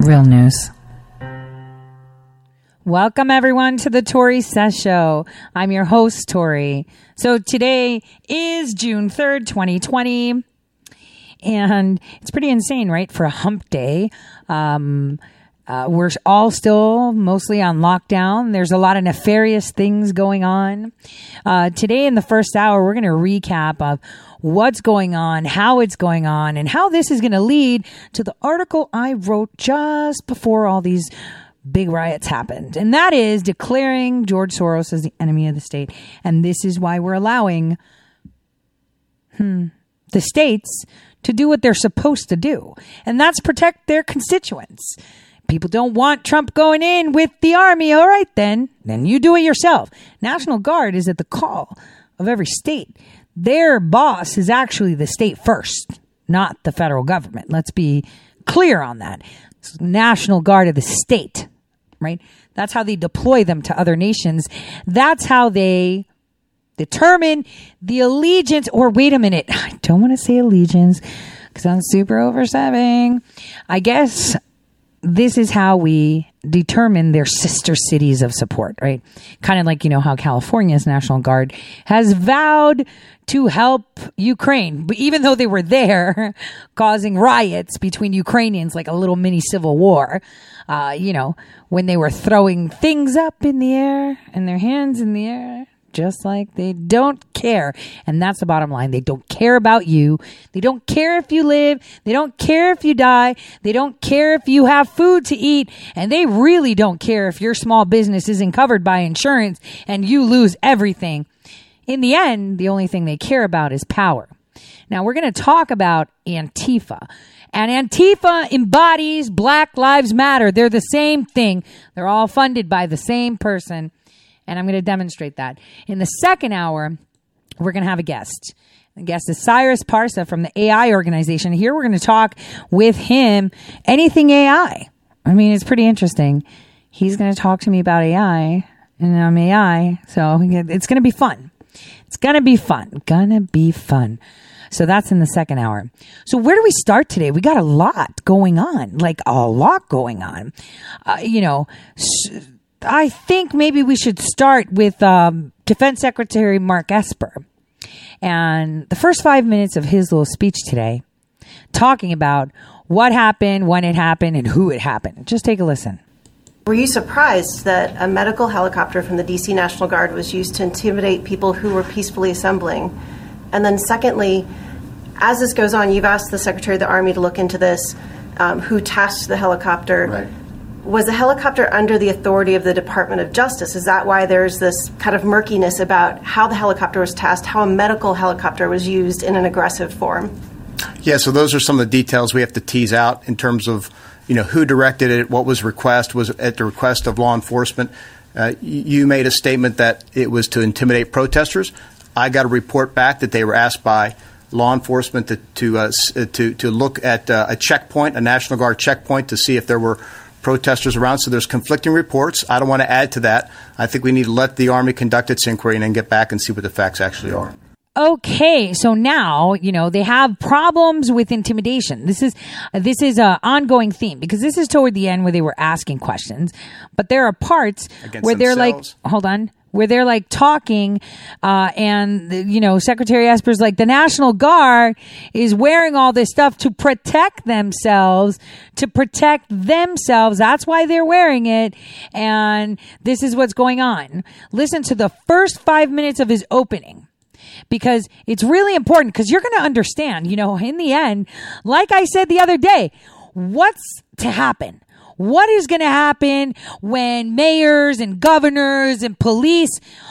Real news. Welcome everyone to the Tori Says Show. I'm your host, Tori. So today is June 3rd, 2020. And it's pretty insane, right? For a hump day. Um, uh, we're all still mostly on lockdown. There's a lot of nefarious things going on. Uh, today, in the first hour, we're going to recap of what's going on, how it's going on, and how this is going to lead to the article I wrote just before all these big riots happened. And that is declaring George Soros as the enemy of the state. And this is why we're allowing hmm, the states to do what they're supposed to do. And that's protect their constituents. People don't want Trump going in with the army. All right, then, then you do it yourself. National Guard is at the call of every state. Their boss is actually the state first, not the federal government. Let's be clear on that. It's National Guard of the state, right? That's how they deploy them to other nations. That's how they determine the allegiance, or wait a minute, I don't want to say allegiance because I'm super overstepping. I guess this is how we determine their sister cities of support, right? Kind of like, you know, how California's National Guard has vowed to help Ukraine, but even though they were there causing riots between Ukrainians, like a little mini civil war, uh, you know, when they were throwing things up in the air and their hands in the air just like they don't care. And that's the bottom line. They don't care about you. They don't care if you live. They don't care if you die. They don't care if you have food to eat. And they really don't care if your small business isn't covered by insurance and you lose everything. In the end, the only thing they care about is power. Now we're going to talk about Antifa. And Antifa embodies Black Lives Matter. They're the same thing. They're all funded by the same person and I'm going to demonstrate that. In the second hour, we're going to have a guest. The guest is Cyrus Parsa from the AI organization. Here we're going to talk with him anything AI. I mean, it's pretty interesting. He's going to talk to me about AI, and I'm AI, so it's going to be fun. It's going to be fun. Gonna be fun. So that's in the second hour. So where do we start today? We got a lot going on, like a lot going on. Uh, you know, I think maybe we should start with um, Defense Secretary Mark Esper. And the first five minutes of his little speech today, talking about what happened, when it happened, and who it happened. Just take a listen. Were you surprised that a medical helicopter from the DC National Guard was used to intimidate people who were peacefully assembling? And then, secondly, as this goes on, you've asked the Secretary of the Army to look into this, um, who tasked the helicopter. Right was the helicopter under the authority of the Department of Justice? Is that why there's this kind of murkiness about how the helicopter was tasked, how a medical helicopter was used in an aggressive form? Yeah, so those are some of the details we have to tease out in terms of you know who directed it, what was request, was at the request of law enforcement. Uh, you made a statement that it was to intimidate protesters. I got a report back that they were asked by law enforcement to to uh, to, to look at uh, a checkpoint, a National Guard checkpoint, to see if there were protesters around. So there's conflicting reports. I don't want to add to that. I think we need to let the Army conduct its inquiry and then get back and see what the facts actually are. Okay, so now you know they have problems with intimidation. This is this is a ongoing theme because this is toward the end where they were asking questions, but there are parts Against where they're themselves. like, hold on, where they're like talking, uh, and you know Secretary Esper's like the National Guard is wearing all this stuff to protect themselves, to protect themselves. That's why they're wearing it, and this is what's going on. Listen to the first five minutes of his opening because it's really important because you're going to understand, you know, in the end, like I said the other day, what's to happen? What is going to happen when mayors and governors and police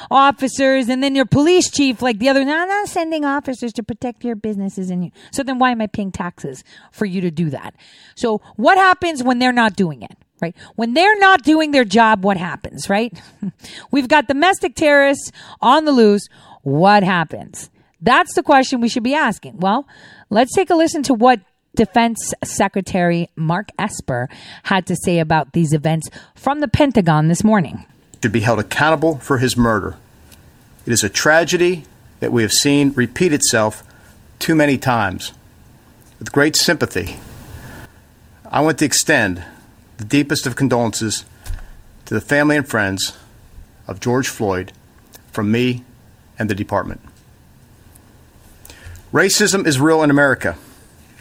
officers and then your police chief, like the other, no, I'm not sending officers to protect your businesses and you. So then why am I paying taxes for you to do that? So what happens when they're not doing it? Right? When they're not doing their job, what happens, right? We've got domestic terrorists on the loose. What happens? That's the question we should be asking. Well, let's take a listen to what Defense Secretary Mark Esper had to say about these events from the Pentagon this morning. Should be held accountable for his murder. It is a tragedy that we have seen repeat itself too many times. With great sympathy, I want to extend the deepest of condolences to the family and friends of George Floyd from me and the department. Racism is real in America,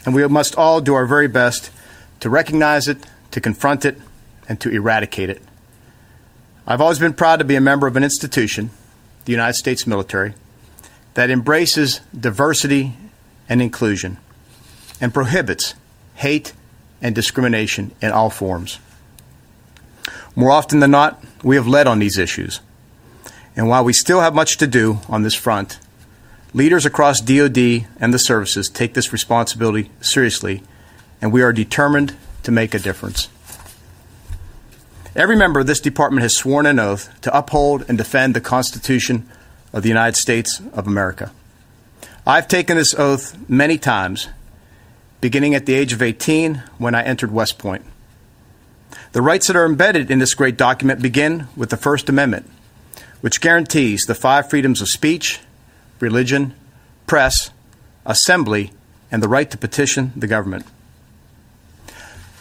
and we must all do our very best to recognize it, to confront it, and to eradicate it. I've always been proud to be a member of an institution, the United States military, that embraces diversity and inclusion and prohibits hate and discrimination in all forms. More often than not, we have led on these issues. And while we still have much to do on this front, leaders across DoD and the services take this responsibility seriously, and we are determined to make a difference. Every member of this department has sworn an oath to uphold and defend the Constitution of the United States of America. I've taken this oath many times, beginning at the age of 18 when I entered West Point. The rights that are embedded in this great document begin with the First Amendment, which guarantees the five freedoms of speech, religion, press, assembly, and the right to petition the government.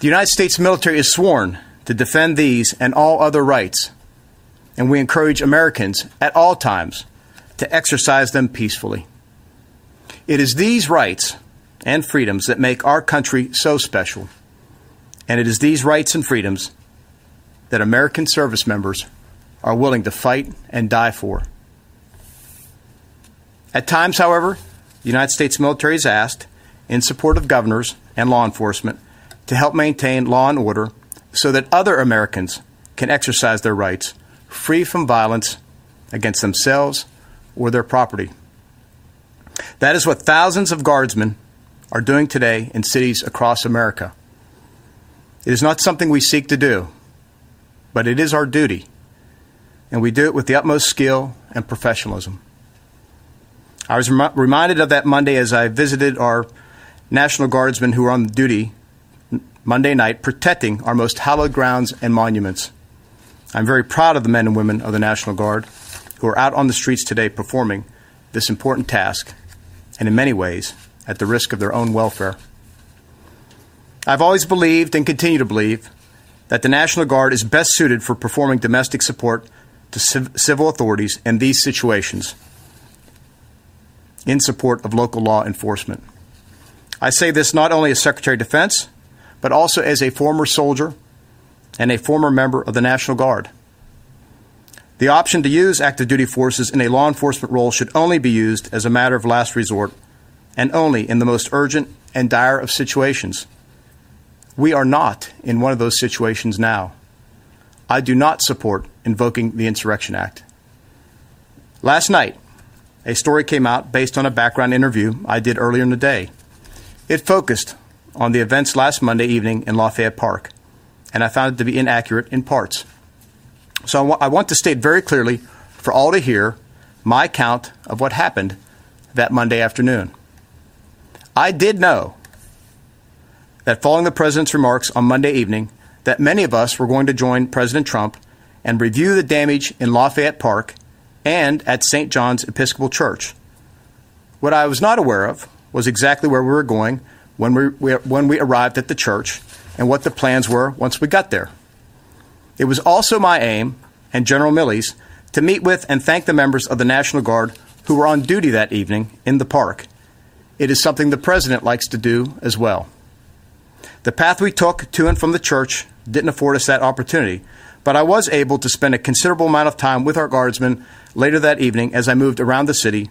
The United States military is sworn to defend these and all other rights, and we encourage Americans at all times to exercise them peacefully. It is these rights and freedoms that make our country so special, and it is these rights and freedoms that American service members are willing to fight and die for. At times, however, the United States military is asked, in support of governors and law enforcement, to help maintain law and order so that other Americans can exercise their rights free from violence against themselves or their property. That is what thousands of guardsmen are doing today in cities across America. It is not something we seek to do, but it is our duty, and we do it with the utmost skill and professionalism. I was rem- reminded of that Monday as I visited our National Guardsmen who were on duty Monday night protecting our most hallowed grounds and monuments. I'm very proud of the men and women of the National Guard who are out on the streets today performing this important task, and in many ways, at the risk of their own welfare. I've always believed and continue to believe that the National Guard is best suited for performing domestic support to civ- civil authorities in these situations in support of local law enforcement. I say this not only as Secretary of Defense, but also as a former soldier and a former member of the National Guard. The option to use active duty forces in a law enforcement role should only be used as a matter of last resort and only in the most urgent and dire of situations. We are not in one of those situations now. I do not support invoking the Insurrection Act. Last night, a story came out based on a background interview I did earlier in the day. It focused on the events last Monday evening in Lafayette Park, and I found it to be inaccurate in parts. So I, w- I want to state very clearly for all to hear my account of what happened that Monday afternoon. I did know that following the president's remarks on Monday evening, that many of us were going to join President Trump and review the damage in Lafayette Park and at St. John's Episcopal Church. What I was not aware of was exactly where we were going when we, when we arrived at the church and what the plans were once we got there. It was also my aim, and General Milley's, to meet with and thank the members of the National Guard who were on duty that evening in the park. It is something the President likes to do as well. The path we took to and from the church didn't afford us that opportunity, but I was able to spend a considerable amount of time with our guardsmen later that evening as I moved around the city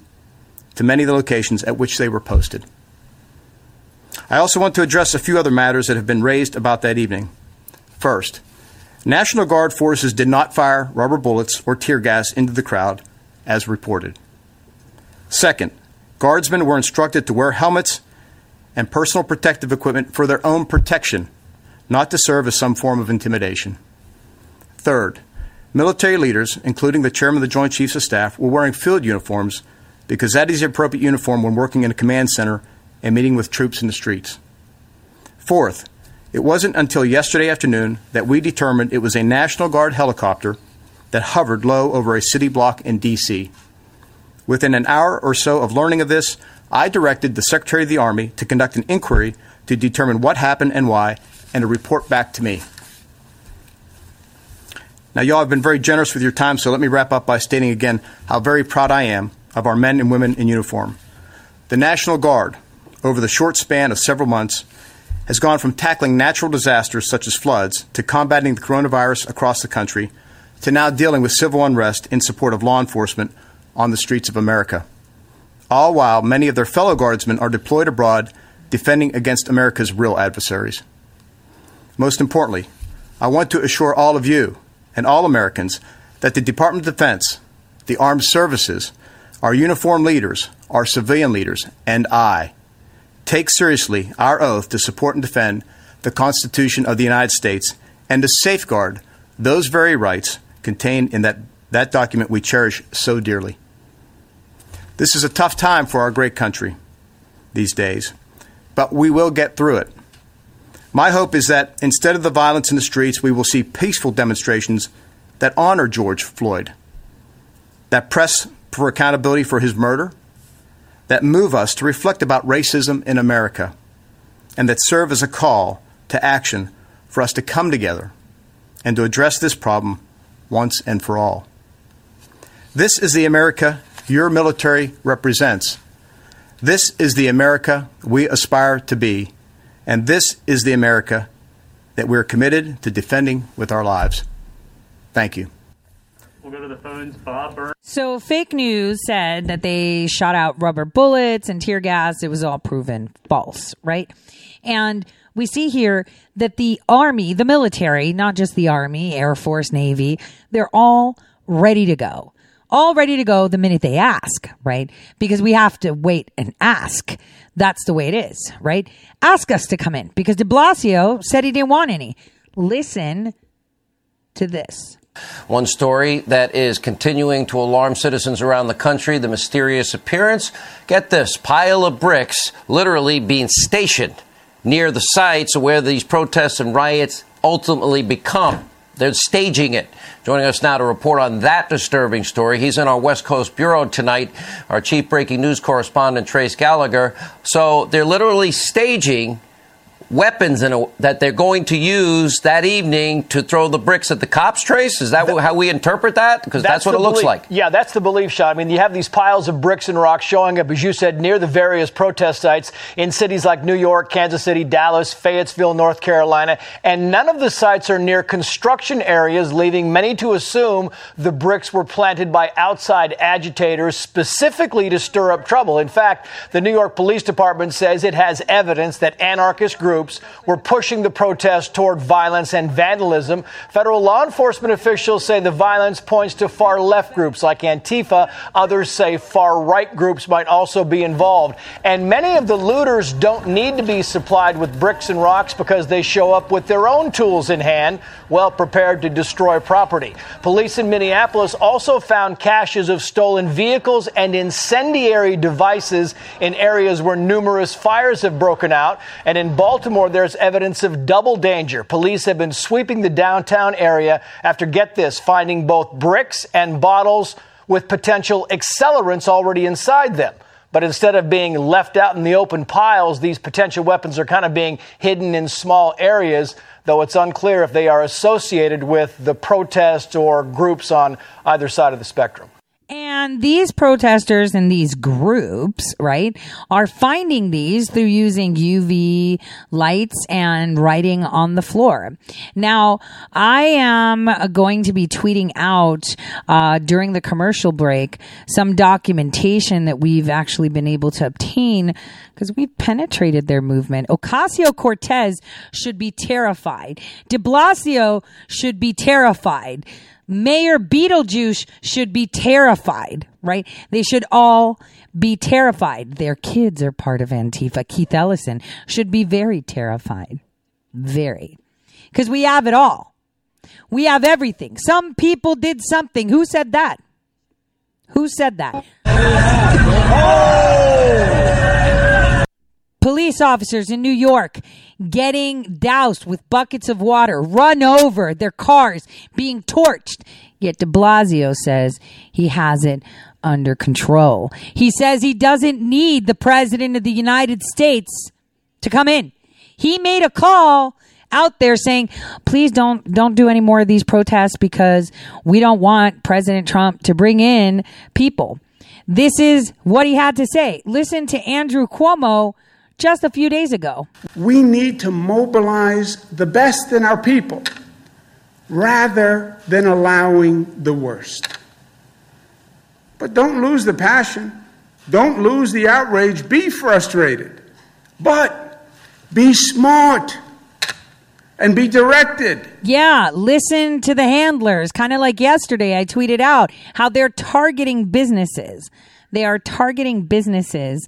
to many of the locations at which they were posted. I also want to address a few other matters that have been raised about that evening. First, National Guard forces did not fire rubber bullets or tear gas into the crowd, as reported. Second, guardsmen were instructed to wear helmets and personal protective equipment for their own protection, not to serve as some form of intimidation. Third, military leaders, including the chairman of the Joint Chiefs of Staff, were wearing field uniforms because that is the appropriate uniform when working in a command center and meeting with troops in the streets. Fourth, it wasn't until yesterday afternoon that we determined it was a National Guard helicopter that hovered low over a city block in D.C. Within an hour or so of learning of this, I directed the Secretary of the Army to conduct an inquiry to determine what happened and why, and to report back to me. Now, y'all have been very generous with your time, so let me wrap up by stating again how very proud I am of our men and women in uniform. The National Guard, over the short span of several months, has gone from tackling natural disasters such as floods to combating the coronavirus across the country to now dealing with civil unrest in support of law enforcement on the streets of America. All while many of their fellow guardsmen are deployed abroad defending against America's real adversaries. Most importantly, I want to assure all of you and all Americans that the Department of Defense, the armed services, our uniformed leaders, our civilian leaders, and I take seriously our oath to support and defend the Constitution of the United States and to safeguard those very rights contained in that, that document we cherish so dearly. This is a tough time for our great country these days, but we will get through it. My hope is that instead of the violence in the streets, we will see peaceful demonstrations that honor George Floyd, that press for accountability for his murder, that move us to reflect about racism in America, and that serve as a call to action for us to come together and to address this problem once and for all. This is the America your military represents. This is the America we aspire to be, and this is the America that we're committed to defending with our lives. Thank you. We'll go to the phones. Bob Burns. So, fake news said that they shot out rubber bullets and tear gas. It was all proven false, right? And we see here that the Army, the military, not just the Army, Air Force, Navy, they're all ready to go. All ready to go the minute they ask, right? Because we have to wait and ask. That's the way it is, right? Ask us to come in because de Blasio said he didn't want any. Listen to this. One story that is continuing to alarm citizens around the country the mysterious appearance. Get this pile of bricks literally being stationed near the sites where these protests and riots ultimately become. They're staging it. Joining us now to report on that disturbing story, he's in our West Coast Bureau tonight, our chief breaking news correspondent, Trace Gallagher. So they're literally staging weapons a, that they're going to use that evening to throw the bricks at the cops trace? Is that, that how we interpret that? Because that's, that's, what it belief. looks like. Yeah that's the belief shot. I mean you have these piles of bricks and rocks showing up as you said near the various protest sites in cities like new york kansas city dallas fayetteville north carolina and none of the sites are near construction areas leaving many to assume the bricks were planted by outside agitators specifically to stir up trouble. In fact the new york police department says it has evidence that anarchist groups groups were pushing the protest toward violence and vandalism. Federal law enforcement officials say the violence points to far left groups like Antifa. Others say far right groups might also be involved. And many of the looters don't need to be supplied with bricks and rocks because they show up with their own tools in hand, well prepared to destroy property. Police in Minneapolis also found caches of stolen vehicles and incendiary devices in areas where numerous fires have broken out. And in Baltimore, Baltimore, there's evidence of double danger. Police have been sweeping the downtown area after, get this, finding both bricks and bottles with potential accelerants already inside them. But instead of being left out in the open piles, these potential weapons are kind of being hidden in small areas, though it's unclear if they are associated with the protests or groups on either side of the spectrum. And these protesters and these groups, right, are finding these through using UV lights and writing on the floor. Now, I am going to be tweeting out uh, during the commercial break some documentation that we've actually been able to obtain because we've penetrated their movement. Ocasio Cortez should be terrified. De Blasio should be terrified. Mayor Beetlejuice should be terrified, right? They should all be terrified. Their kids are part of Antifa. Keith Ellison should be very terrified. Very. Because we have it all. We have everything. Some people did something. Who said that? Who said that? Police officers in New York getting doused with buckets of water, run over, their cars being torched. Yet de Blasio says he has it under control. He says he doesn't need the president of the United States to come in. He made a call out there saying, please don't, don't do any more of these protests because we don't want President Trump to bring in people. This is what he had to say. Listen to Andrew Cuomo just a few days ago. We need to mobilize the best in our people rather than allowing the worst. But don't lose the passion. Don't lose the outrage. Be frustrated. But be smart and be directed. Yeah, listen to the handlers. Kind of like yesterday, I tweeted out how they're targeting businesses. They are targeting businesses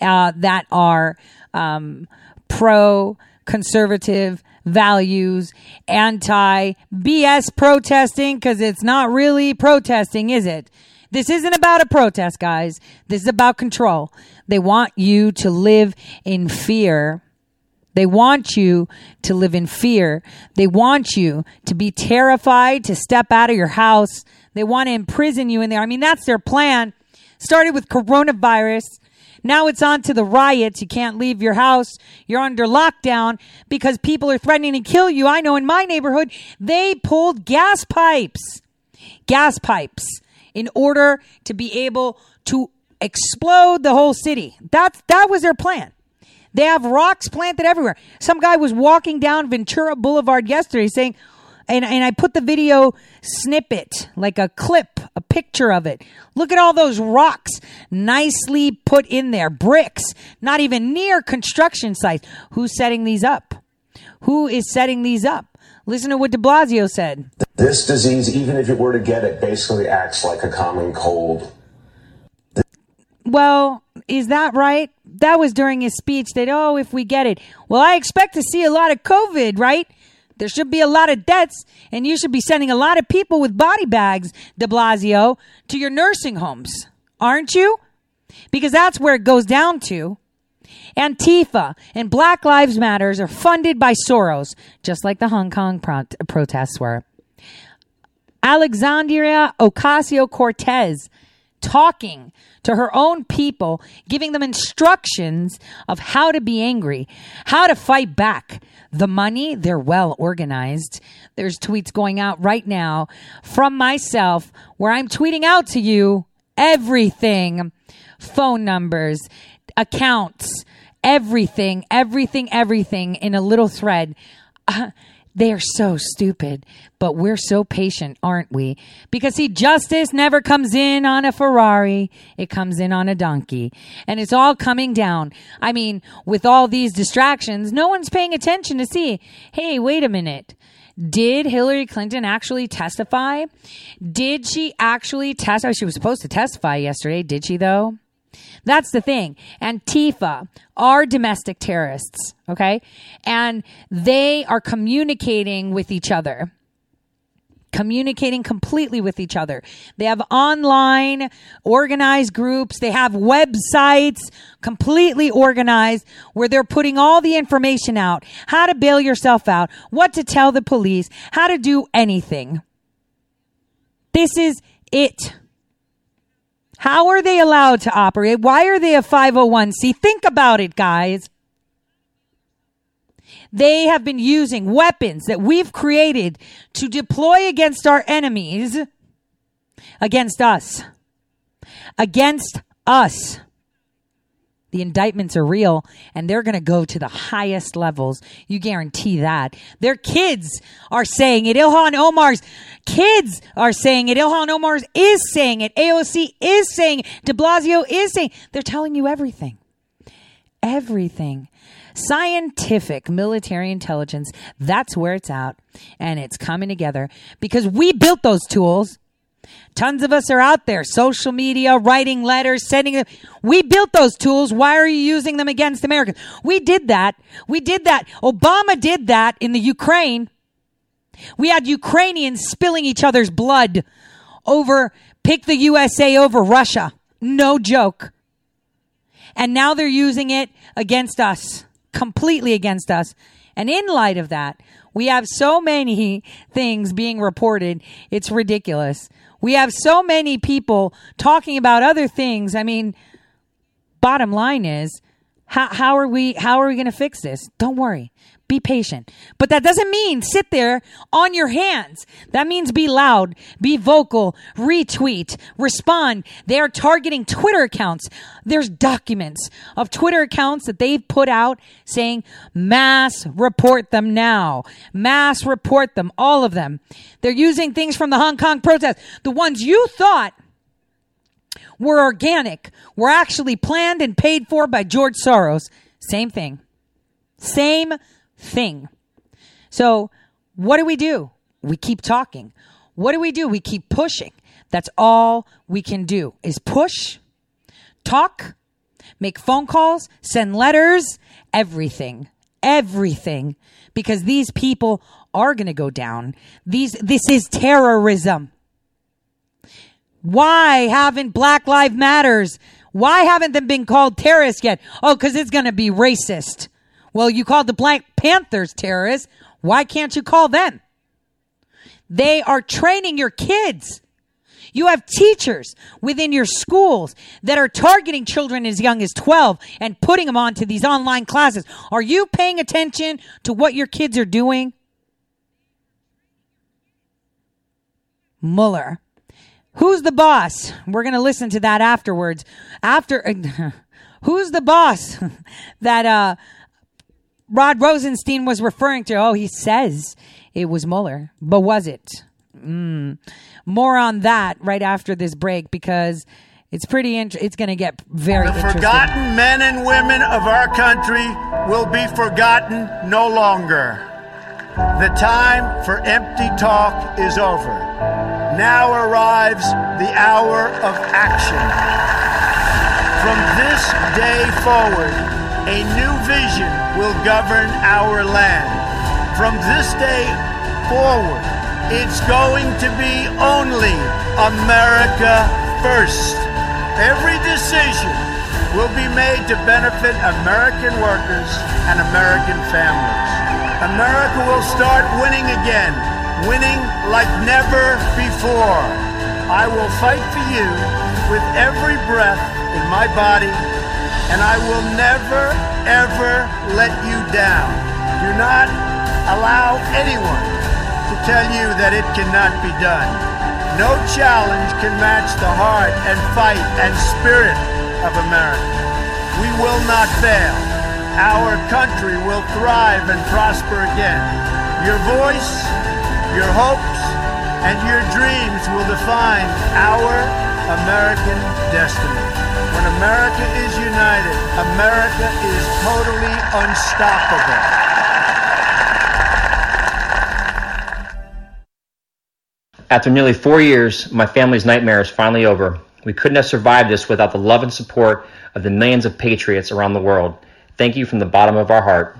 uh, that are um, pro conservative values, anti BS protesting, because it's not really protesting, is it? This isn't about a protest, guys. This is about control. They want you to live in fear. They want you to live in fear. They want you to be terrified to step out of your house. They want to imprison you in there. I mean, that's their plan. Started with coronavirus. Now it's on to the riots. You can't leave your house. You're under lockdown because people are threatening to kill you. I know in my neighborhood, they pulled gas pipes. Gas pipes in order to be able to explode the whole city. That's that was their plan. They have rocks planted everywhere. Some guy was walking down Ventura Boulevard yesterday saying, and, and I put the video snippet, like a clip, a picture of it. Look at all those rocks nicely put in there, bricks, not even near construction sites. Who's setting these up? Who is setting these up? Listen to what de Blasio said. This disease, even if you were to get it, basically acts like a common cold. Well, is that right? That was during his speech that, oh, if we get it. Well, I expect to see a lot of COVID, right? There should be a lot of deaths, and you should be sending a lot of people with body bags, de Blasio, to your nursing homes, aren't you? Because that's where it goes down to. Antifa and Black Lives Matters are funded by Soros, just like the Hong Kong pro- protests were. Alexandria Ocasio Cortez talking to her own people, giving them instructions of how to be angry, how to fight back. The money, they're well organized. There's tweets going out right now from myself where I'm tweeting out to you everything phone numbers, accounts, everything, everything, everything in a little thread. Uh, they are so stupid, but we're so patient, aren't we? Because see, justice never comes in on a Ferrari. It comes in on a donkey. And it's all coming down. I mean, with all these distractions, no one's paying attention to see, hey, wait a minute. Did Hillary Clinton actually testify? Did she actually testify? Oh, she was supposed to testify yesterday. Did she though? That's the thing. Antifa are domestic terrorists, okay? And they are communicating with each other. Communicating completely with each other. They have online organized groups. They have websites completely organized where they're putting all the information out. How to bail yourself out. What to tell the police. How to do anything. This is it. How are they allowed to operate? Why are they a 501c? Think about it, guys. They have been using weapons that we've created to deploy against our enemies, against us. Against us. The indictments are real and they're going to go to the highest levels. You guarantee that. Their kids are saying it. Ilhan Omar's kids are saying it. Ilhan Omar's is saying it. AOC is saying it. De Blasio is saying They're telling you everything. Everything. Scientific military intelligence. That's where it's at. And it's coming together because we built those tools. Tons of us are out there, social media, writing letters, sending them. We built those tools. Why are you using them against Americans? We did that. We did that. Obama did that in the Ukraine. We had Ukrainians spilling each other's blood over, pick the USA over Russia. No joke. And now they're using it against us, completely against us. And in light of that, we have so many things being reported. It's ridiculous We have so many people talking about other things. I mean, bottom line is, how, how are we, how are we going to fix this? Don't worry. Be patient. But that doesn't mean sit there on your hands. That means be loud, be vocal, retweet, respond. They are targeting Twitter accounts. There's documents of Twitter accounts that they've put out saying mass report them now. Mass report them, all of them. They're using things from the Hong Kong protest. The ones you thought were organic, were actually planned and paid for by George Soros. Same thing. Same thing. So, what do we do? We keep talking. What do we do? We keep pushing. That's all we can do is push, talk, make phone calls, send letters, everything. Everything because these people are going to go down. These this is terrorism. Why haven't Black Lives Matters? Why haven't they been called terrorists yet? Oh, cuz it's going to be racist. Well, you called the Black Panthers terrorists. Why can't you call them? They are training your kids. You have teachers within your schools that are targeting children as young as 12 and putting them onto these online classes. Are you paying attention to what your kids are doing? Mueller. Who's the boss? We're going to listen to that afterwards. After, who's the boss that, uh, Rod Rosenstein was referring to. Oh, he says it was Mueller, but was it? Mm. More on that right after this break because it's pretty. Int- it's going to get very the interesting. forgotten men and women of our country will be forgotten no longer. The time for empty talk is over. Now arrives the hour of action. From this day forward, a new vision will govern our land. From this day forward, it's going to be only America first. Every decision will be made to benefit American workers and American families. America will start winning again, winning like never before. I will fight for you with every breath in my body and I will never, ever let you down. Do not allow anyone to tell you that it cannot be done. No challenge can match the heart and fight and spirit of America. We will not fail. Our country will thrive and prosper again. Your voice, your hopes, and your dreams will define our American destiny. When America is united, America is totally unstoppable. After nearly four years, my family's nightmare is finally over. We couldn't have survived this without the love and support of the millions of patriots around the world. Thank you from the bottom of our heart.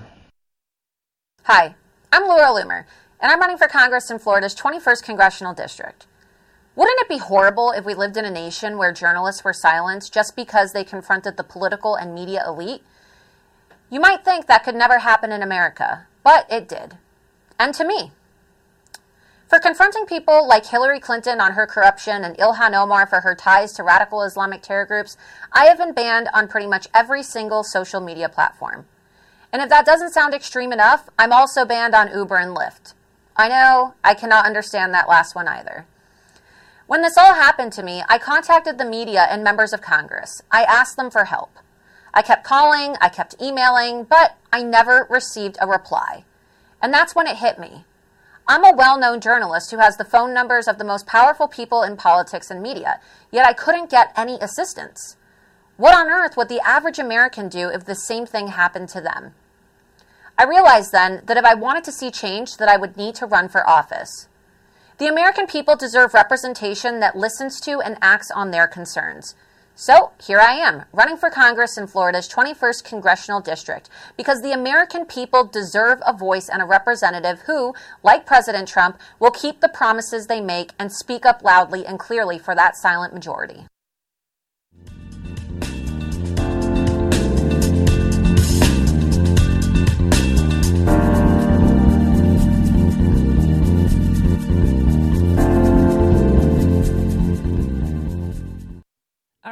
Hi, I'm Laura Loomer, and I'm running for Congress in Florida's 21st Congressional District. Wouldn't it be horrible if we lived in a nation where journalists were silenced just because they confronted the political and media elite? You might think that could never happen in America, but it did. And to me. For confronting people like Hillary Clinton on her corruption and Ilhan Omar for her ties to radical Islamic terror groups, I have been banned on pretty much every single social media platform. And if that doesn't sound extreme enough, I'm also banned on Uber and Lyft. I know, I cannot understand that last one either. When this all happened to me, I contacted the media and members of Congress. I asked them for help. I kept calling, I kept emailing, but I never received a reply. And that's when it hit me. I'm a well known journalist who has the phone numbers of the most powerful people in politics and media, yet I couldn't get any assistance. What on earth would the average American do if the same thing happened to them? I realized then that if I wanted to see change, that I would need to run for office. The American people deserve representation that listens to and acts on their concerns. So here I am, running for Congress in Florida's 21st Congressional District, because the American people deserve a voice and a representative who, like President Trump, will keep the promises they make and speak up loudly and clearly for that silent majority.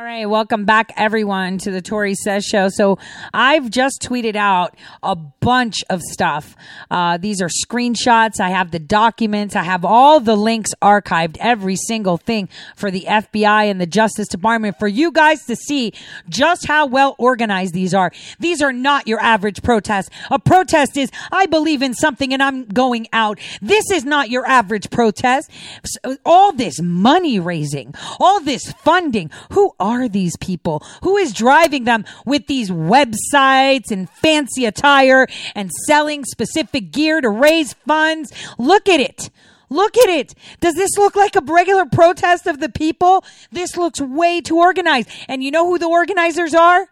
Right, welcome back everyone to the Tori Says Show. So I've just tweeted out a bunch of stuff. Uh, these are screenshots. I have the documents. I have all the links archived, every single thing for the FBI and the Justice Department for you guys to see just how well organized these are. These are not your average protest. A protest is, I believe in something and I'm going out. This is not your average protest. All this money raising, all this funding. Who these people? Who is driving them with these websites and fancy attire and selling specific gear to raise funds? Look at it. Look at it. Does this look like a regular protest of the people? This looks way too organized. And you know who the organizers are?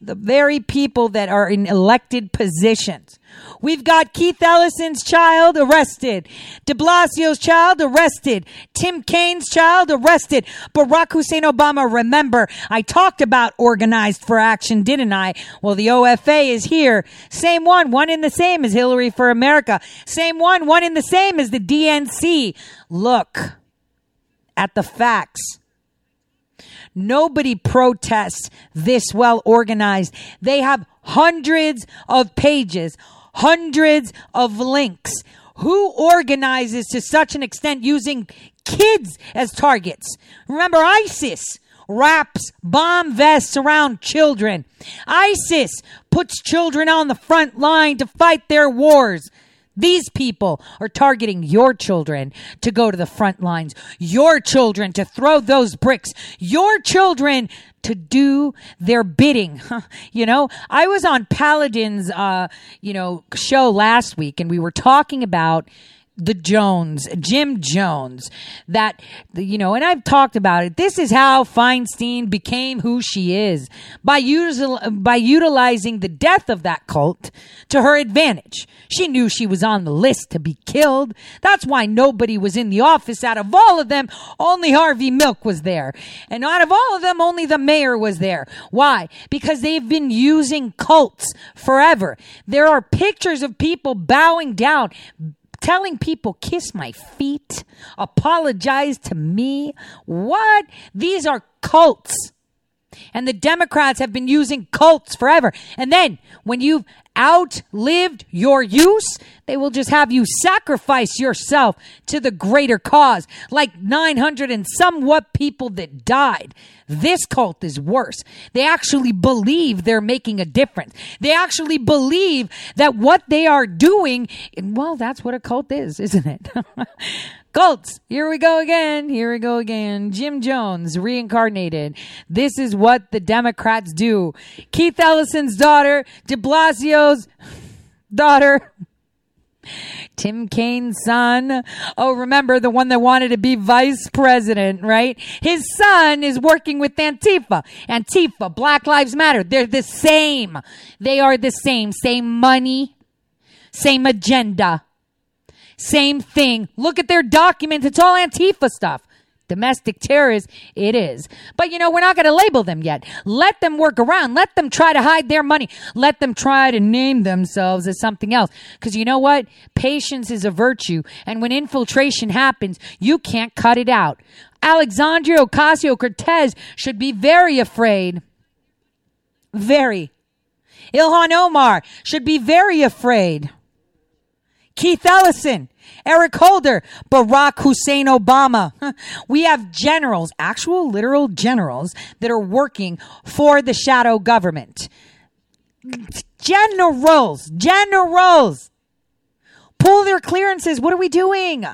The very people that are in elected positions. We've got Keith Ellison's child arrested, de Blasio's child arrested, Tim Kaine's child arrested, Barack Hussein Obama. Remember, I talked about organized for action, didn't I? Well, the OFA is here. Same one, one in the same as Hillary for America. Same one, one in the same as the DNC. Look at the facts. Nobody protests this well organized. They have hundreds of pages, hundreds of links. Who organizes to such an extent using kids as targets? Remember ISIS wraps bomb vests around children. ISIS puts children on the front line to fight their wars. These people are targeting your children to go to the front lines, your children to throw those bricks, your children to do their bidding. you know, I was on Paladin's, uh, you know, show last week and we were talking about the Jones, Jim Jones, that, you know, and I've talked about it. This is how Feinstein became who she is by, util- by utilizing the death of that cult to her advantage. She knew she was on the list to be killed. That's why nobody was in the office. Out of all of them, only Harvey Milk was there. And out of all of them, only the mayor was there. Why? Because they've been using cults forever. There are pictures of people bowing down, telling people kiss my feet, apologize to me. What? These are cults. And the Democrats have been using cults forever. And then when you've outlived your use, they will just have you sacrifice yourself to the greater cause, like 900 and somewhat people that died. This cult is worse. They actually believe they're making a difference. They actually believe that what they are doing, well, that's what a cult is, isn't it? Cults. Here we go again. Here we go again. Jim Jones reincarnated. This is what the Democrats do. Keith Ellison's daughter, de Blasio's daughter, Tim Kaine's son. Oh, remember the one that wanted to be vice president, right? His son is working with Antifa. Antifa, Black Lives Matter. They're the same. They are the same. Same money, same agenda. Same thing. Look at their documents. It's all Antifa stuff. Domestic terrorists, it is. But you know, we're not going to label them yet. Let them work around. Let them try to hide their money. Let them try to name themselves as something else. Because you know what? Patience is a virtue. And when infiltration happens, you can't cut it out. Alexandria Ocasio Cortez should be very afraid. Very. Ilhan Omar should be very afraid. Keith Ellison, Eric Holder, Barack Hussein Obama. We have generals, actual literal generals that are working for the shadow government. Generals, generals. Pull their clearances. What are we doing?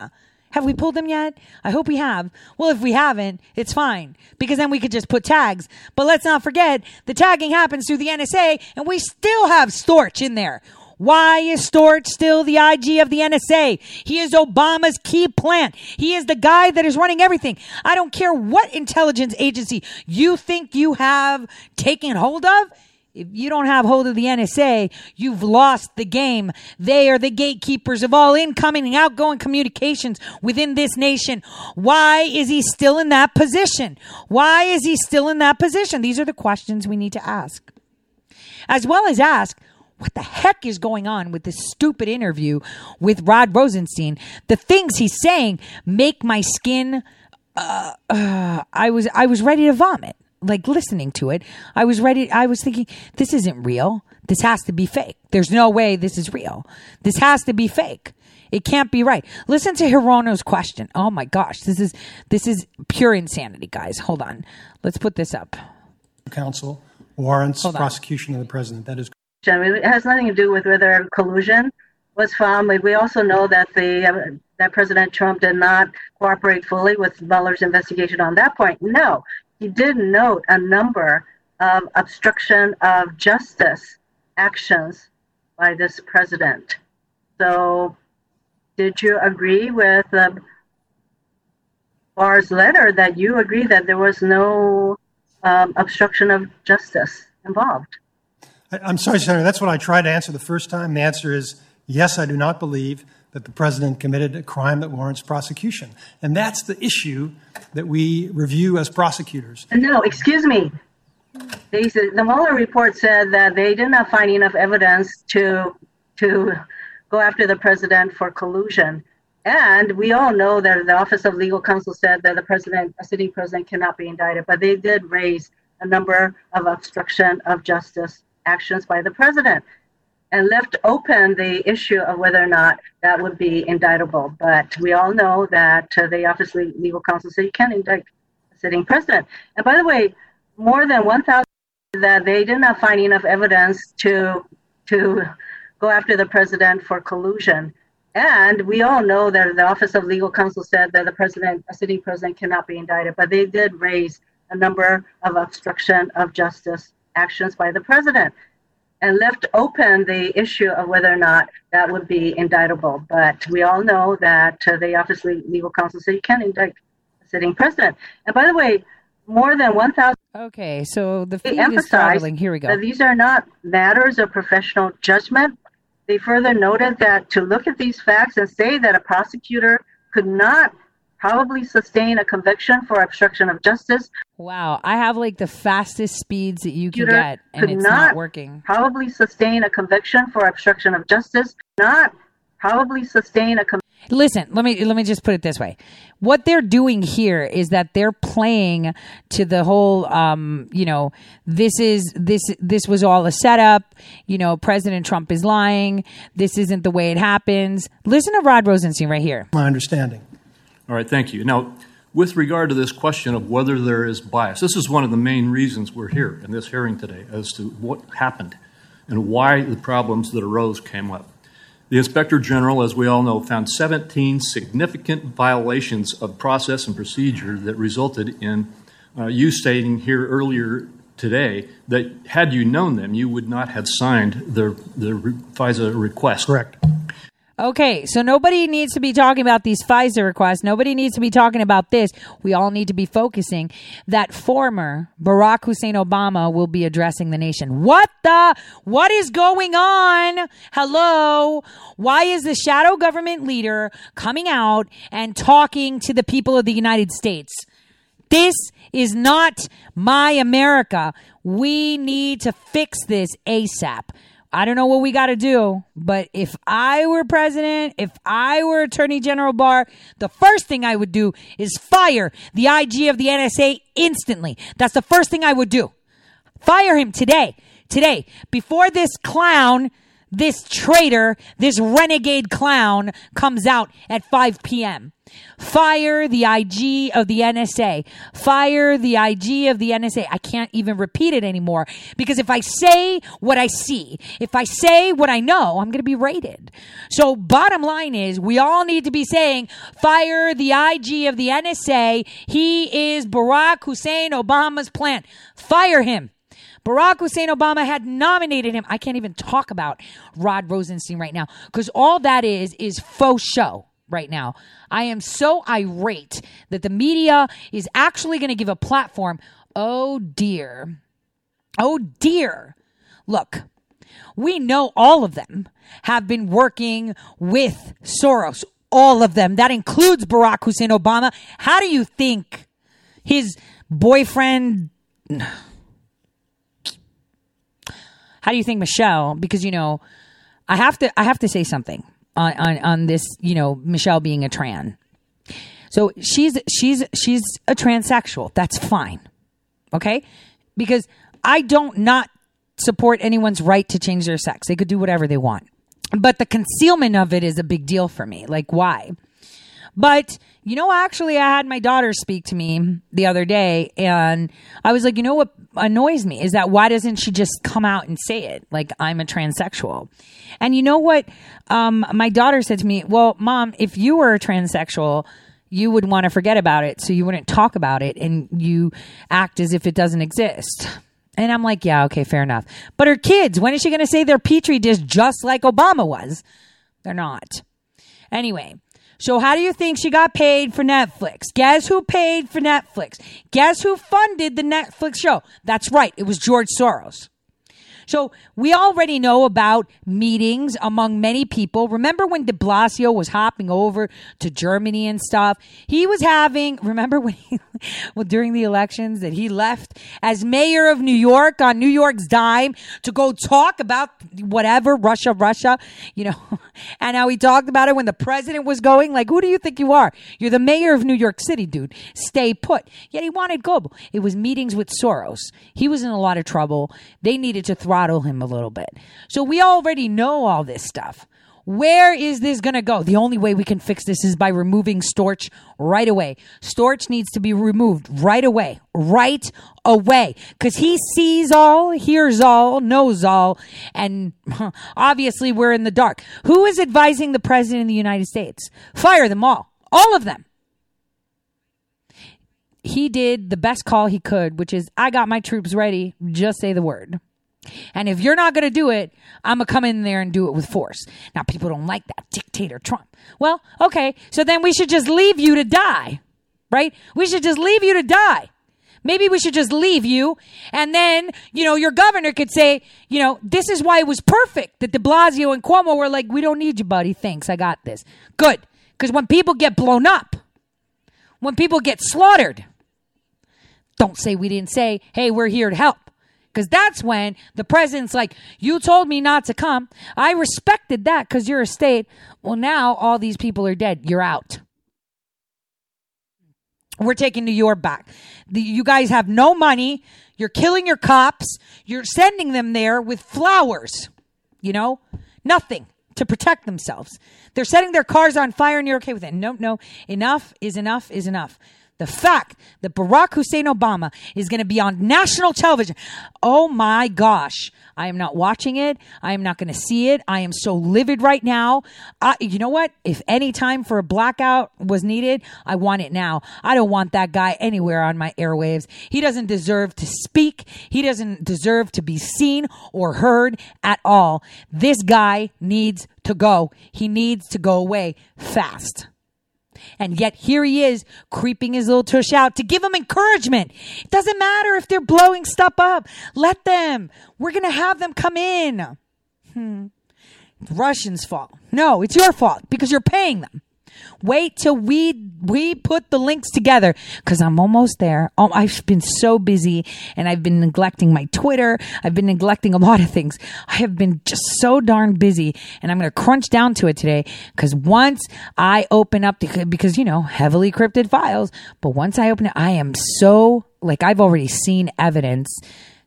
Have we pulled them yet? I hope we have. Well, if we haven't, it's fine because then we could just put tags. But let's not forget the tagging happens through the NSA and we still have Storch in there. Why is Storch still the IG of the NSA? He is Obama's key plant. He is the guy that is running everything. I don't care what intelligence agency you think you have taken hold of. If you don't have hold of the NSA, you've lost the game. They are the gatekeepers of all incoming and outgoing communications within this nation. Why is he still in that position? Why is he still in that position? These are the questions we need to ask. As well as ask, what the heck is going on with this stupid interview with Rod Rosenstein? The things he's saying make my skin. Uh, uh, I was I was ready to vomit. like listening to it, I was ready. I was thinking, this isn't real. This has to be fake. There's no way this is real. This has to be fake. It can't be right. Listen to Hirono's question. Oh my gosh, this is this is pure insanity, guys. Hold on. Let's put this up. Counsel warrants prosecution of the president. That is It has nothing to do with whether collusion was found. We also know that the uh, that President Trump did not cooperate fully with Mueller's investigation on that point. No, he did note a number of obstruction of justice actions by this president. So, did you agree with uh, Barr's letter that you agree that there was no um, obstruction of justice involved? I'm sorry, Senator. That's what I tried to answer the first time. The answer is yes, I do not believe that the president committed a crime that warrants prosecution. And that's the issue that we review as prosecutors. No, excuse me. They said, the Mueller report said that they did not find enough evidence to to go after the president for collusion. And we all know that the Office of Legal Counsel said that the president, a sitting president, cannot be indicted. But they did raise a number of obstruction of justice actions by the president and left open the issue of whether or not that would be indictable. But we all know that uh, the Office of Legal Counsel said you can't indict a sitting president. And by the way, more than 1,000 that they did not find enough evidence to to go after the president for collusion. And we all know that the Office of Legal Counsel said that the president, a sitting president, cannot be indicted. But they did raise a number of obstruction of justice actions by the president and left open the issue of whether or not that would be indictable. But we all know that uh, the Office of Legal Counsel said you can't indict a sitting president. And by the way, more than 1,000. Okay, so the feed is traveling. Here we go. these are not matters of professional judgment. They further noted that to look at these facts and say that a prosecutor could not probably sustain a conviction for obstruction of justice Wow, I have like the fastest speeds that you can prosecutor get, and could it's not, not working. probably sustain a conviction for obstruction of justice, not probably sustain a conviction. Listen, let me let me just put it this way. What they're doing here is that they're playing to the whole um, you know, this is this this was all a setup, you know, President Trump is lying. This isn't the way it happens. Listen to Rod Rosenstein right here. My understanding. All right, thank you. Now, with regard to this question of whether there is bias, this is one of the main reasons we're here in this hearing today as to what happened and why the problems that arose came up. The Inspector General, as we all know, found 17 significant violations of process and procedure that resulted in uh, you stating here earlier today that had you known them, you would not have signed the, the FISA request. Correct. Okay, so nobody needs to be talking about these FISA requests. Nobody needs to be talking about this. We all need to be focusing that former Barack Hussein Obama will be addressing the nation. What the? What is going on? Hello? Why is the shadow government leader coming out and talking to the people of the United States? This is not my America. We need to fix this ASAP. I don't know what we got to do, but if I were president, if I were Attorney General Barr, the first thing I would do is fire the IG of the NSA instantly. That's the first thing I would do. Fire him today. Today. Before this clown, this traitor, this renegade clown comes out at 5 p.m. Fire the IG of the NSA. Fire the IG of the NSA. I can't even repeat it anymore because if I say what I see, if I say what I know, I'm going to be raided. So bottom line is we all need to be saying fire the IG of the NSA. He is Barack Hussein Obama's plant. Fire him. Barack Hussein Obama had nominated him. I can't even talk about Rod Rosenstein right now because all that is is faux show right now. I am so irate that the media is actually going to give a platform. Oh dear. Oh dear. Look, we know all of them have been working with Soros. All of them. That includes Barack Hussein Obama. How do you think his boyfriend. How do you think Michelle? Because you know, I have to I have to say something on on, on this. You know, Michelle being a tran. So she's she's she's a transsexual. That's fine. Okay? Because I don't not support anyone's right to change their sex. They could do whatever they want. But the concealment of it is a big deal for me. Like, why? But, you know, actually, I had my daughter speak to me the other day, and I was like, you know what annoys me is that why doesn't she just come out and say it? Like, I'm a transsexual. And you know what? Um, my daughter said to me, well, mom, if you were a transsexual, you would want to forget about it. So you wouldn't talk about it and you act as if it doesn't exist. And I'm like, yeah, okay, fair enough. But her kids, when is she going to say they're petri dish just like Obama was? They're not. Anyway, so how do you think she got paid for Netflix? Guess who paid for Netflix? Guess who funded the Netflix show? That's right, it was George Soros. So we already know about meetings among many people. Remember when de Blasio was hopping over to Germany and stuff? He was having, remember when he, well, during the elections that he left as mayor of New York on New York's dime to go talk about whatever, Russia, Russia, you know, and how he talked about it when the president was going. Like, who do you think you are? You're the mayor of New York City, dude. Stay put. Yet he wanted global. It was meetings with Soros. He was in a lot of trouble. They needed to throttle him a little bit. So we already know all this stuff. Where is this going to go? The only way we can fix this is by removing Storch right away. Storch needs to be removed right away, right away, because he sees all, hears all, knows all, and obviously we're in the dark. Who is advising the president of the United States? Fire them all, all of them. He did the best call he could, which is I got my troops ready, just say the word. And if you're not going to do it, I'm going to come in there and do it with force. Now, people don't like that. Dictator Trump. Well, okay. So then we should just leave you to die, right? We should just leave you to die. Maybe we should just leave you. And then, you know, your governor could say, you know, this is why it was perfect that de Blasio and Cuomo were like, we don't need you, buddy. Thanks. I got this. Good. Because when people get blown up, when people get slaughtered, don't say we didn't say, hey, we're here to help. Because that's when the president's like, You told me not to come. I respected that because you're a state. Well, now all these people are dead. You're out. We're taking New York back. The, you guys have no money. You're killing your cops. You're sending them there with flowers. You know, nothing to protect themselves. They're setting their cars on fire and you're okay with it. No, no. Enough is enough is enough the fact that Barack Hussein Obama is going to be on national television. Oh my gosh. I am not watching it. I am not going to see it. I am so livid right now. I, you know what? If any time for a blackout was needed, I want it now. I don't want that guy anywhere on my airwaves. He doesn't deserve to speak. He doesn't deserve to be seen or heard at all. This guy needs to go. He needs to go away fast. And yet here he is creeping his little tush out to give them encouragement. It doesn't matter if they're blowing stuff up. Let them. We're going to have them come in. Hmm. Russians' fault. No, it's your fault because you're paying them. Wait till we we put the links together because I'm almost there. Oh, I've been so busy and I've been neglecting my Twitter. I've been neglecting a lot of things. I have been just so darn busy, and I'm going to crunch down to it today because once I open up the because you know heavily encrypted files, but once I open it, I am so like I've already seen evidence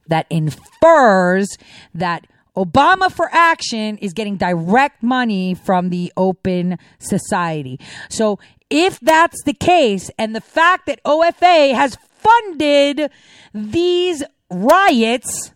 that infers that Obama for Action is getting direct money from the Open Society. So if that's the case, and the fact that OFA has funded these riots,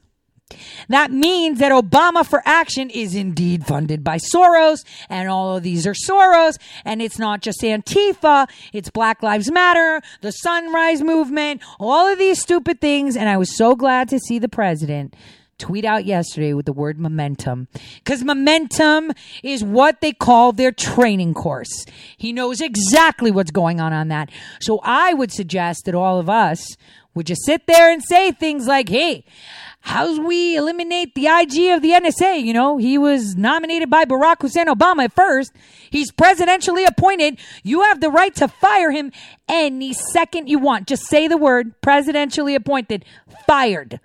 that means that Obama for Action is indeed funded by Soros, and all of these are Soros, and it's not just Antifa, it's Black Lives Matter, the Sunrise Movement, all of these stupid things. And I was so glad to see the president tweet out yesterday with the word momentum because momentum is what they call their training course. He knows exactly what's going on on that. So I would suggest that all of us would just sit there and say things like, Hey, how's we eliminate the IG of the NSA? You know, he was nominated by Barack Hussein Obama at first. He's presidentially appointed. You have the right to fire him any second you want. Just say the word presidentially appointed, fired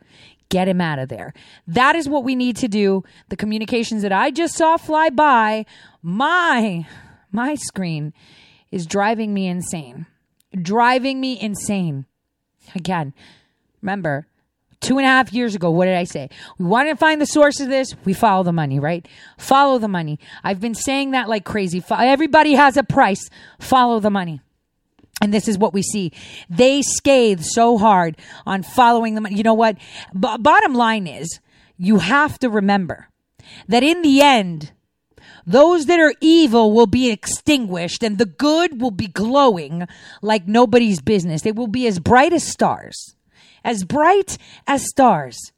get him out of there. That is what we need to do. The communications that I just saw fly by my my screen is driving me insane. Driving me insane. Again, Remember, two and a half years ago, what did I say? We want to find the source of this. We follow the money, right? Follow the money. I've been saying that like crazy. Everybody has a price. Follow the money. And this is what we see. They scathe so hard on following the money. You know what? B- bottom line is you have to remember that in the end, those that are evil will be extinguished and the good will be glowing like nobody's business. They will be as bright as stars, as bright as stars.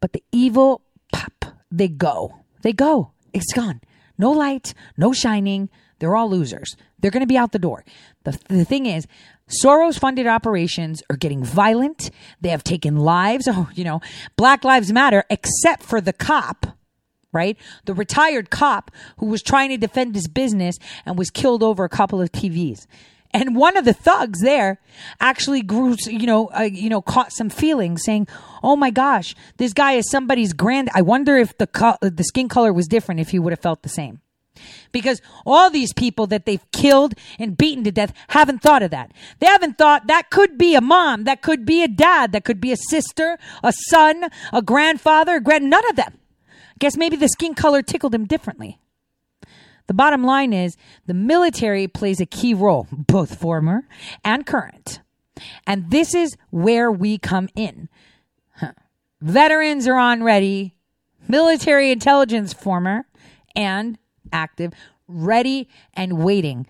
But the evil, pop, they go. They go. It's gone. No light, no shining. They're all losers. They're going to be out the door. The, the thing is, Soros funded operations are getting violent. They have taken lives. Oh, you know, Black Lives Matter, except for the cop right? The retired cop who was trying to defend his business and was killed over a couple of TVs. And one of the thugs there actually grew, you know, uh, you know, caught some feelings, saying, "Oh my gosh, this guy is somebody's grand." I wonder if the co- the skin color was different, if he would have felt the same. Because all these people that they've killed and beaten to death haven't thought of that. They haven't thought that could be a mom, that could be a dad, that could be a sister, a son, a grandfather, a grand. None of them. Guess maybe the skin color tickled him differently. The bottom line is the military plays a key role, both former and current. And this is where we come in. Huh. Veterans are on ready, military intelligence former and active, ready and waiting.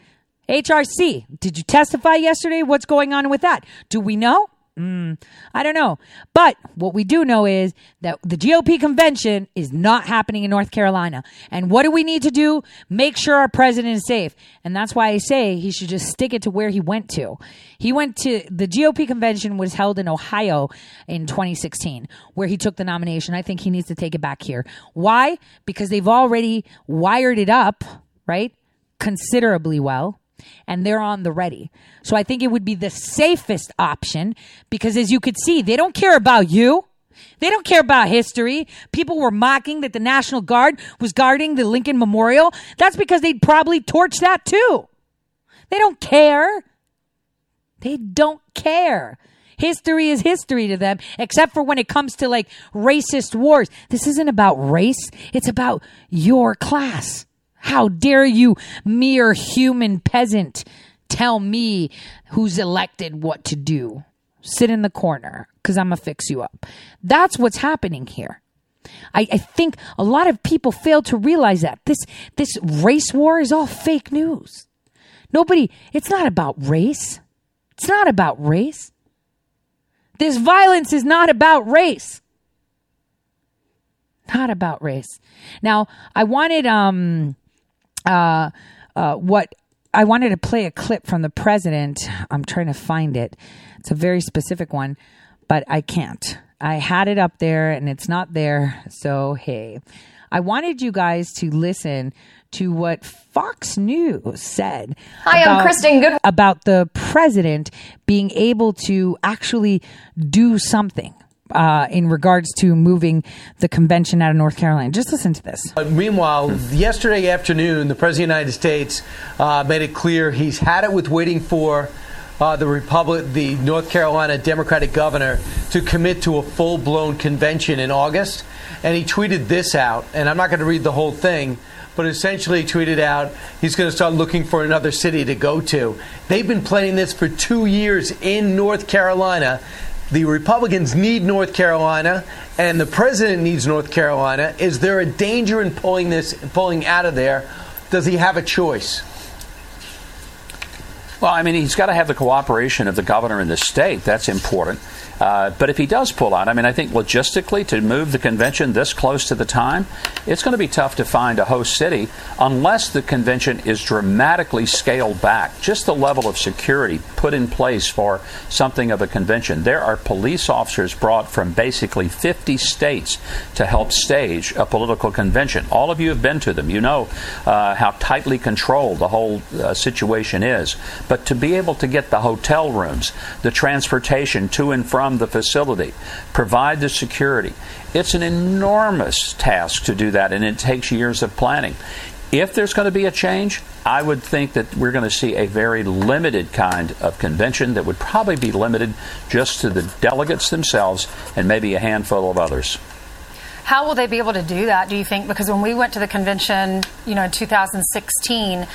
HRC, did you testify yesterday? What's going on with that? Do we know? Mm, I don't know. But what we do know is that the GOP convention is not happening in North Carolina. And what do we need to do? Make sure our president is safe. And that's why I say he should just stick it to where he went to. He went to the GOP convention was held in Ohio in 2016, where he took the nomination. I think he needs to take it back here. Why? Because they've already wired it up, right? Considerably well and they're on the ready. So I think it would be the safest option because as you could see, they don't care about you. They don't care about history. People were mocking that the National Guard was guarding the Lincoln Memorial. That's because they'd probably torch that too. They don't care. They don't care. History is history to them, except for when it comes to like racist wars. This isn't about race. It's about your class. How dare you, mere human peasant, tell me who's elected what to do? Sit in the corner because I'm going to fix you up. That's what's happening here. I, I, think a lot of people fail to realize that this this race war is all fake news. Nobody, it's not about race. It's not about race. This violence is not about race. Not about race. Now, I wanted um uh, uh, what I wanted to play a clip from the president. I'm trying to find it. It's a very specific one, but I can't. I had it up there and it's not there. So, hey, I wanted you guys to listen to what Fox News said. Hi, about, I'm Kristen Good. About the president being able to actually do something uh, in regards to moving the convention out of North Carolina. Just listen to this. Uh, meanwhile, yesterday afternoon, the President of the United States uh, made it clear he's had it with waiting for uh, the Republic, the North Carolina Democratic governor, to commit to a full blown convention in August. And he tweeted this out, and I'm not going to read the whole thing but essentially tweeted out he's going to start looking for another city to go to. They've been planning this for two years in North Carolina the Republicans need North Carolina and the president needs North Carolina. Is there a danger in pulling this pulling out of there? Does he have a choice? Well, I mean, he's got to have the cooperation of the governor in the state. That's important. Uh, but if he does pull out, I mean, I think logistically to move the convention this close to the time, it's going to be tough to find a host city unless the convention is dramatically scaled back. Just the level of security put in place for something of a convention. There are police officers brought from basically 50 states to help stage a political convention. All of you have been to them. You know uh, how tightly controlled the whole uh, situation is. But to be able to get the hotel rooms, the transportation to and from the facility, provide the security. It's an enormous task to do that, and it takes years of planning. If there's going to be a change, I would think that we're going to see a very limited kind of convention that would probably be limited just to the delegates themselves and maybe a handful of others. How will they be able to do that, do you think? Because when we went to the convention, you know, in 2016,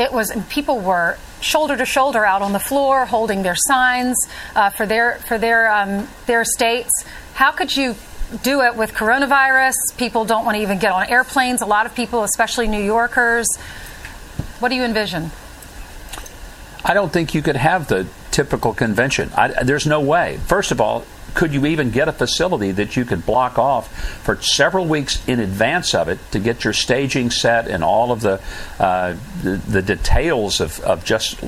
it was people were shoulder to shoulder out on the floor holding their signs uh, for their for their um, their states. How could you do it with coronavirus? People don't want to even get on airplanes. A lot of people, especially New Yorkers. What do you envision? I don't think you could have the typical convention. I, there's no way. First of all, could you even get a facility that you could block off for several weeks in advance of it to get your staging set and all of the uh, the, the, details of, of just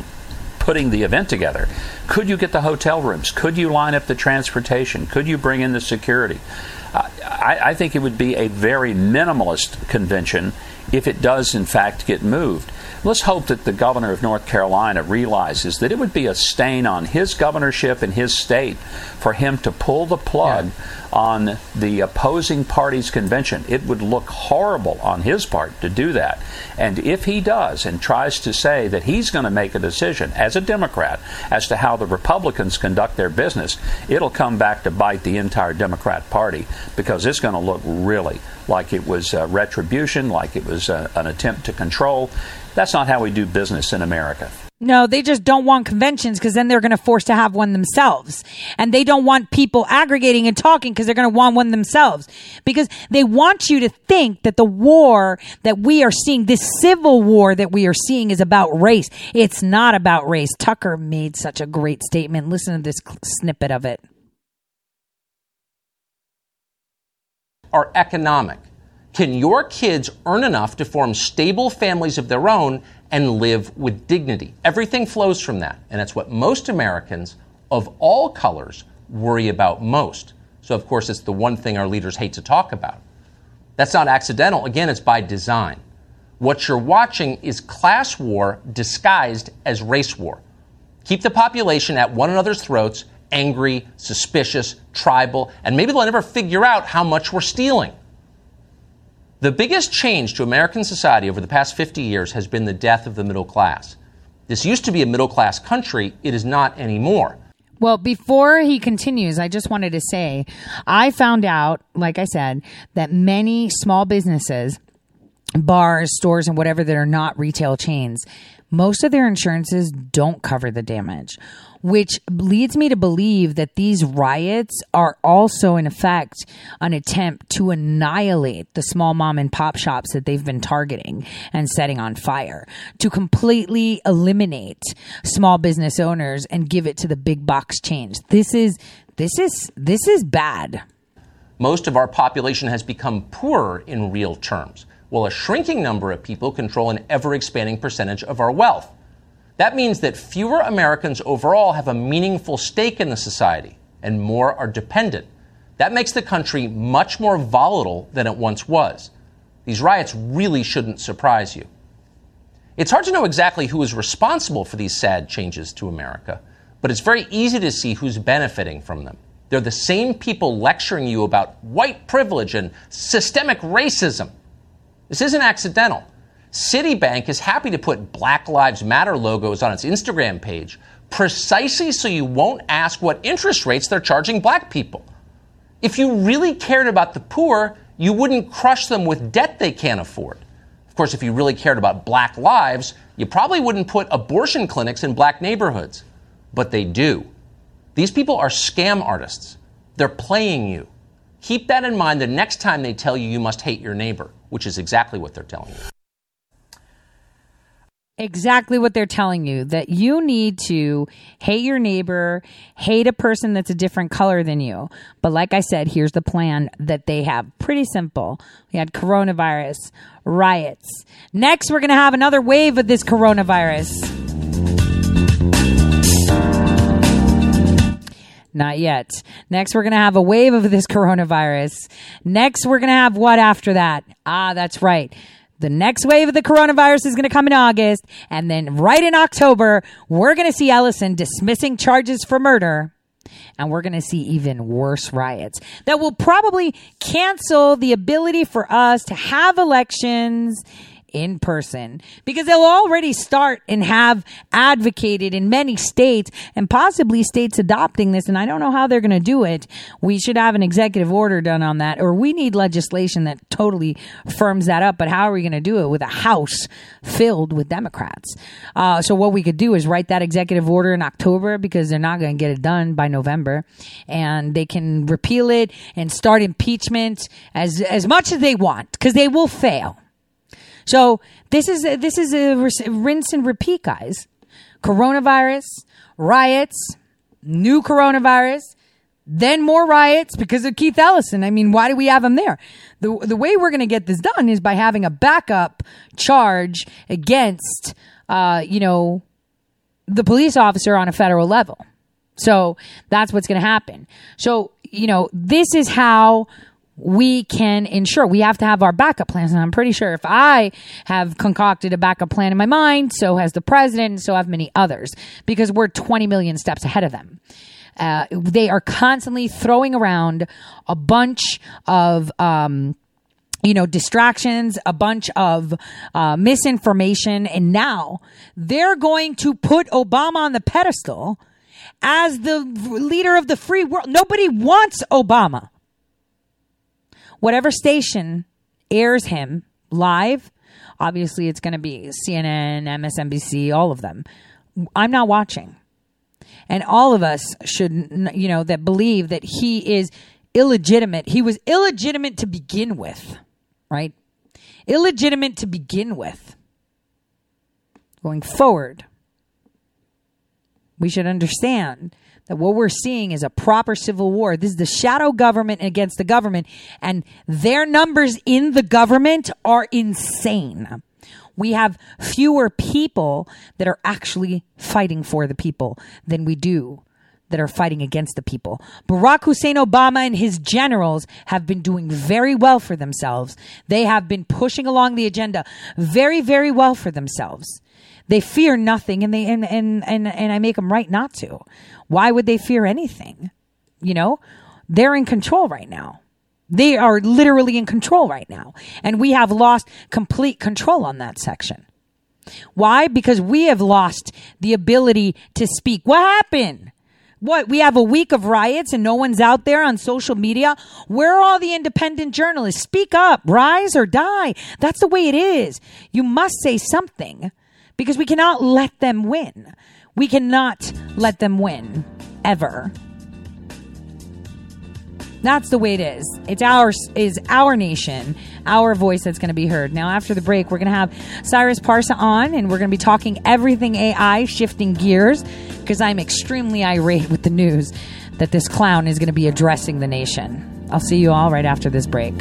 putting the event together? Could you get the hotel rooms? Could you line up the transportation? Could you bring in the security? I, I think it would be a very minimalist convention if it does, in fact, get moved. Let's hope that the governor of North Carolina realizes that it would be a stain on his governorship and his state for him to pull the plug yeah. on the opposing party's convention. It would look horrible on his part to do that. And if he does and tries to say that he's going to make a decision as a Democrat as to how the Republicans conduct their business, it'll come back to bite the entire Democrat Party because it's going to look really like it was uh, retribution, like it was uh, an attempt to control. That's not how we do business in America. No, they just don't want conventions because then they're going to force to have one themselves. And they don't want people aggregating and talking because they're going to want one themselves. Because they want you to think that the war that we are seeing, this civil war that we are seeing is about race. It's not about race. Tucker made such a great statement. Listen to this snippet of it. Are economic. Can your kids earn enough to form stable families of their own and live with dignity? Everything flows from that. And that's what most Americans of all colors worry about most. So, of course, it's the one thing our leaders hate to talk about. That's not accidental. Again, it's by design. What you're watching is class war disguised as race war. Keep the population at one another's throats, angry, suspicious, tribal, and maybe they'll never figure out how much we're stealing. The biggest change to American society over the past 50 years has been the death of the middle class. This used to be a middle class country, it is not anymore. Well, before he continues, I just wanted to say I found out, like I said, that many small businesses, bars, stores, and whatever that are not retail chains, most of their insurances don't cover the damage which leads me to believe that these riots are also, in effect, an attempt to annihilate the small mom and pop shops that they've been targeting and setting on fire, to completely eliminate small business owners and give it to the big box chains. This is this is this is bad. Most of our population has become poorer in real terms, while a shrinking number of people control an ever expanding percentage of our wealth. That means that fewer Americans overall have a meaningful stake in the society and more are dependent. That makes the country much more volatile than it once was. These riots really shouldn't surprise you. It's hard to know exactly who is responsible for these sad changes to America, but it's very easy to see who's benefiting from them. They're the same people lecturing you about white privilege and systemic racism. This isn't accidental. Citibank is happy to put Black Lives Matter logos on its Instagram page precisely so you won't ask what interest rates they're charging black people. If you really cared about the poor, you wouldn't crush them with debt they can't afford. Of course, if you really cared about black lives, you probably wouldn't put abortion clinics in black neighborhoods. But they do. These people are scam artists. They're playing you. Keep that in mind the next time they tell you you must hate your neighbor, which is exactly what they're telling you exactly what they're telling you that you need to hate your neighbor, hate a person that's a different color than you. But like I said, here's the plan that they have. Pretty simple. We had coronavirus, riots. Next, we're going to have another wave of this coronavirus. Not yet. Next, we're going to have a wave of this coronavirus. Next, we're going to have what after that? Ah, that's right the next wave of the coronavirus is going to come in August. And then right in October, we're going to see Ellison dismissing charges for murder. And we're going to see even worse riots that will probably cancel the ability for us to have elections in person because they'll already start and have advocated in many states and possibly states adopting this. And I don't know how they're going to do it. We should have an executive order done on that, or we need legislation that totally firms that up. But how are we going to do it with a House filled with Democrats? Uh, so what we could do is write that executive order in October because they're not going to get it done by November, and they can repeal it and start impeachment as as much as they want because they will fail. So this is a, this is a rinse and repeat, guys. Coronavirus, riots, new coronavirus, then more riots because of Keith Ellison. I mean, why do we have him there? The the way we're going to get this done is by having a backup charge against, uh, you know, the police officer on a federal level. So that's what's going to happen. So you know, this is how we can ensure we have to have our backup plans. And I'm pretty sure if I have concocted a backup plan in my mind, so has the president, and so have many others, because we're 20 million steps ahead of them. Uh, they are constantly throwing around a bunch of, um, you know, distractions, a bunch of uh, misinformation, and now they're going to put Obama on the pedestal as the leader of the free world. Nobody wants Obama. Whatever station airs him live, obviously it's going to be CNN, MSNBC, all of them. I'm not watching. And all of us should, you know, that believe that he is illegitimate. He was illegitimate to begin with, right? Illegitimate to begin with. Going forward, we should understand that what we're seeing is a proper civil war. This is the shadow government against the government, and their numbers in the government are insane. We have fewer people that are actually fighting for the people than we do that are fighting against the people. Barack Hussein Obama and his generals have been doing very well for themselves. They have been pushing along the agenda very, very well for themselves. They fear nothing and they and and and, and I make them right not to. Why would they fear anything? You know? They're in control right now. They are literally in control right now. And we have lost complete control on that section. Why? Because we have lost the ability to speak. What happened? What? We have a week of riots and no one's out there on social media. Where are all the independent journalists? Speak up, rise or die. That's the way it is. You must say something because we cannot let them win. We cannot let them win ever. That's the way it is. It's our is our nation, our voice that's going to be heard. Now, after the break, we're going to have Cyrus Parsa on, and we're going to be talking everything AI, shifting gears, because I'm extremely irate with the news that this clown is going to be addressing the nation. I'll see you all right after this break.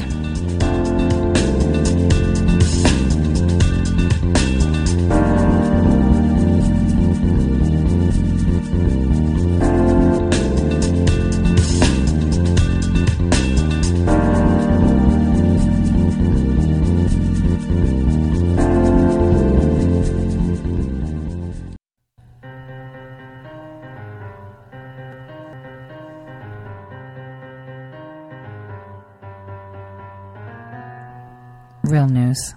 News.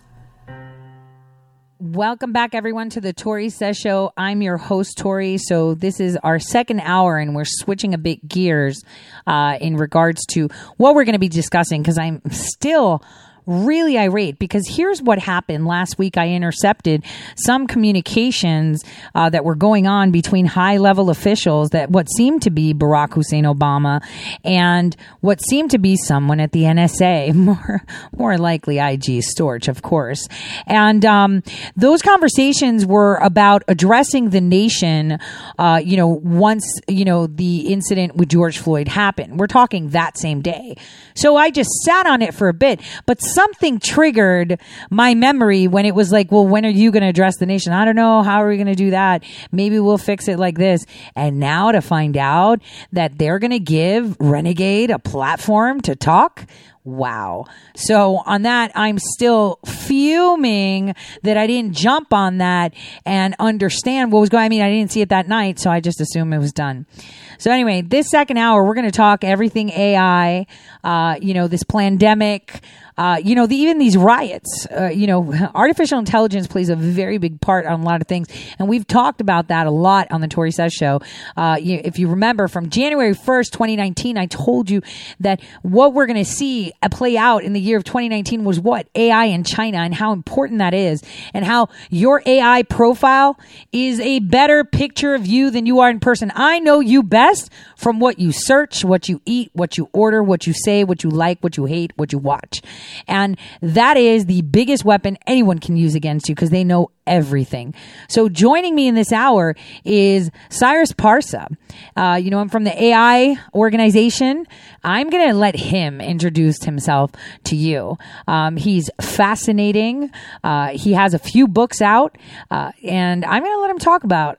Welcome back, everyone, to the Tori Says Show. I'm your host, Tori. So, this is our second hour, and we're switching a bit gears uh, in regards to what we're going to be discussing because I'm still really irate because here's what happened last week. I intercepted some communications uh, that were going on between high level officials that what seemed to be Barack Hussein Obama and what seemed to be someone at the NSA, more more likely IG Storch, of course. And um, those conversations were about addressing the nation. Uh, you know, once you know the incident with George Floyd happened, we're talking that same day. So I just sat on it for a bit, but something triggered my memory when it was like, well, when are you going to address the nation? I don't know. How are we going to do that? Maybe we'll fix it like this. And now to find out that they're going to give Renegade a platform to talk. Wow. So on that, I'm still fuming that I didn't jump on that and understand what was going. I mean, I didn't see it that night, so I just assumed it was done. So anyway, this second hour, we're going to talk everything AI. Uh, you know, this pandemic. Uh, you know, the, even these riots, uh, you know, artificial intelligence plays a very big part on a lot of things. And we've talked about that a lot on the Tori Says show. Uh, you, if you remember from January 1st, 2019, I told you that what we're going to see play out in the year of 2019 was what? AI in China and how important that is and how your AI profile is a better picture of you than you are in person. I know you best from what you search, what you eat, what you order, what you say, what you like, what you hate, what you watch. And that is the biggest weapon anyone can use against you because they know everything. So joining me in this hour is Cyrus Parsa. Uh, you know, I'm from the AI organization. I'm going to let him introduce himself to you. Um, he's fascinating. Uh, he has a few books out, uh, and I'm going to let him talk about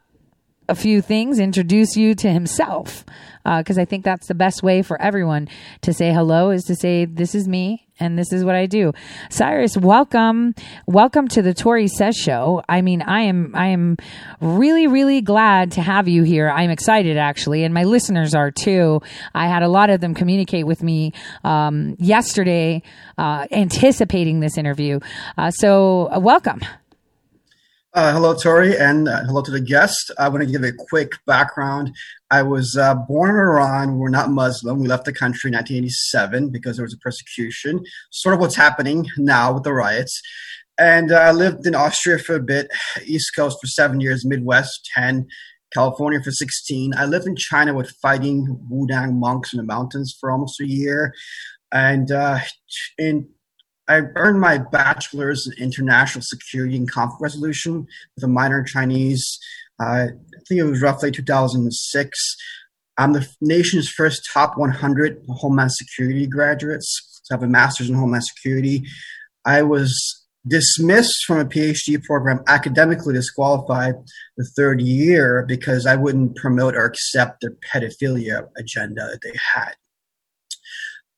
a few things, introduce you to himself, because uh, I think that's the best way for everyone to say hello is to say, This is me and this is what I do. Cyrus, welcome. Welcome to the Tori Says show. I mean, I am, I am really, really glad to have you here. I'm excited actually, and my listeners are too. I had a lot of them communicate with me, um, yesterday, uh, anticipating this interview. Uh, so uh, welcome. Uh, hello, Tori, and uh, hello to the guest. I want to give a quick background. I was uh, born in Iran. We're not Muslim. We left the country in 1987 because there was a persecution, sort of what's happening now with the riots. And uh, I lived in Austria for a bit, East Coast for seven years, Midwest 10, California for 16. I lived in China with fighting Wudang monks in the mountains for almost a year. And uh, in I earned my bachelor's in international security and conflict resolution with a minor in Chinese. Uh, I think it was roughly 2006. I'm the nation's first top 100 Homeland Security graduates. So I have a master's in Homeland Security. I was dismissed from a PhD program, academically disqualified the third year because I wouldn't promote or accept their pedophilia agenda that they had.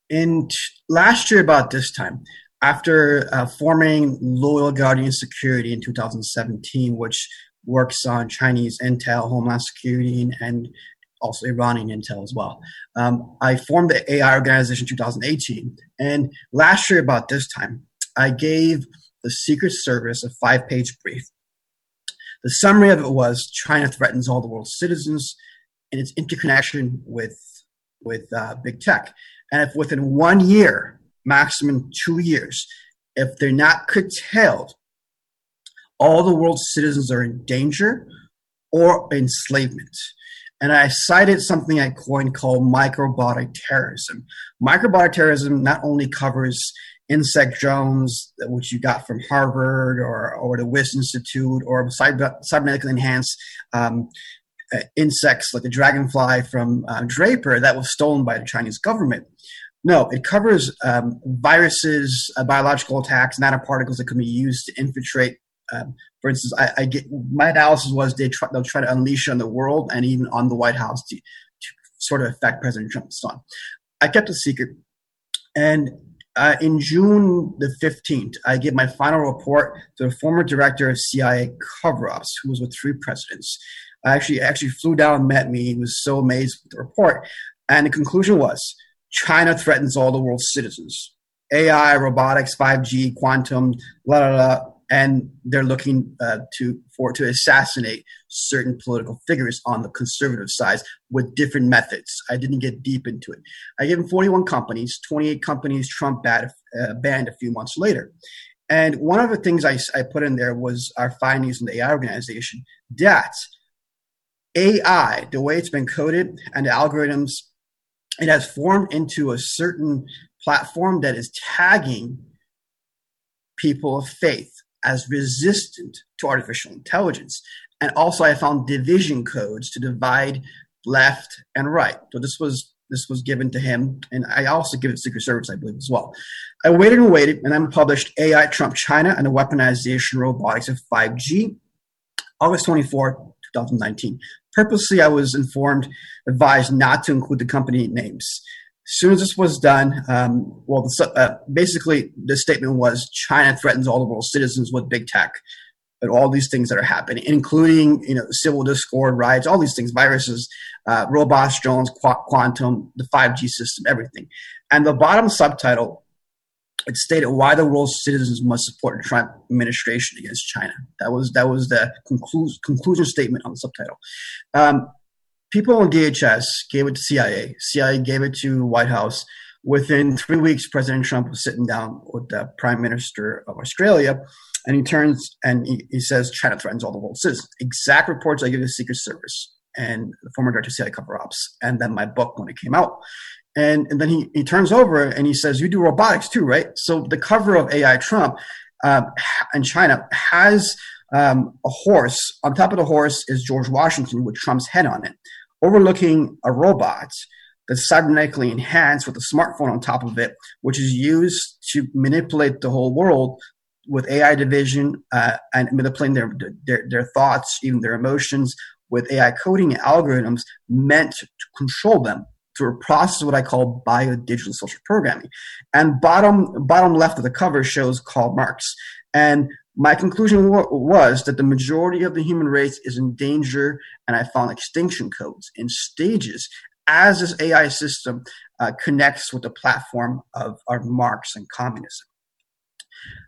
And last year, about this time, after uh, forming Loyal Guardian Security in 2017, which works on Chinese intel, Homeland Security, and also Iranian intel as well. Um, I formed the AI organization in 2018, and last year about this time, I gave the Secret Service a five-page brief. The summary of it was China threatens all the world's citizens and its interconnection with with uh, big tech, and if within one year maximum two years. If they're not curtailed, all the world's citizens are in danger or enslavement. And I cited something I coined called microbiotic terrorism. Microbiotic terrorism not only covers insect drones, which you got from Harvard or, or the Wyss Institute, or cybernetically enhanced um, uh, insects like the dragonfly from uh, Draper that was stolen by the Chinese government. No, it covers um, viruses, uh, biological attacks, nanoparticles that can be used to infiltrate. Um, for instance, I, I, get my analysis was they try, they'll try to unleash on the world and even on the White House to, to sort of affect President Trump's son. I kept a secret, and uh, in June the 15th, I gave my final report to the former director of CIA cover-ups, who was with three presidents. I actually actually flew down and met me. He was so amazed with the report, and the conclusion was China threatens all the world's citizens. AI, robotics, 5G, quantum, la la la, and they're looking uh, to for to assassinate certain political figures on the conservative side with different methods. I didn't get deep into it. I gave them 41 companies, 28 companies Trump banned, uh, banned a few months later. And one of the things I, I put in there was our findings in the AI organization that AI, the way it's been coded and the algorithms it has formed into a certain platform that is tagging people of faith as resistant to artificial intelligence. And also, I found division codes to divide left and right. So this was this was given to him, and I also give it Secret Service, I believe, as well. I waited and waited, and then published AI Trump China and the Weaponization Robotics of 5G, August 24, 2019. Purposely, I was informed, advised not to include the company names. As soon as this was done, um, well, the, uh, basically the statement was China threatens all the world's citizens with big tech and all these things that are happening, including you know civil discord, riots, all these things, viruses, uh, robots, drones, qu- quantum, the 5G system, everything. And the bottom subtitle it stated why the world's citizens must support the Trump administration against China. That was that was the conclu- conclusion statement on the subtitle. Um, people in DHS gave it to CIA. CIA gave it to White House. Within three weeks, President Trump was sitting down with the Prime Minister of Australia, and he turns and he, he says China threatens all the world's citizens. Exact reports I give the Secret Service and the former director of CIA cover ops, and then my book when it came out. And, and then he, he turns over and he says, You do robotics too, right? So the cover of AI Trump um, in China has um, a horse. On top of the horse is George Washington with Trump's head on it, overlooking a robot that's cybernetically enhanced with a smartphone on top of it, which is used to manipulate the whole world with AI division uh, and manipulating their, their, their thoughts, even their emotions, with AI coding algorithms meant to control them through a process what I call biodigital social programming. And bottom bottom left of the cover shows Karl Marx. And my conclusion was that the majority of the human race is in danger, and I found extinction codes in stages as this AI system uh, connects with the platform of, of Marx and communism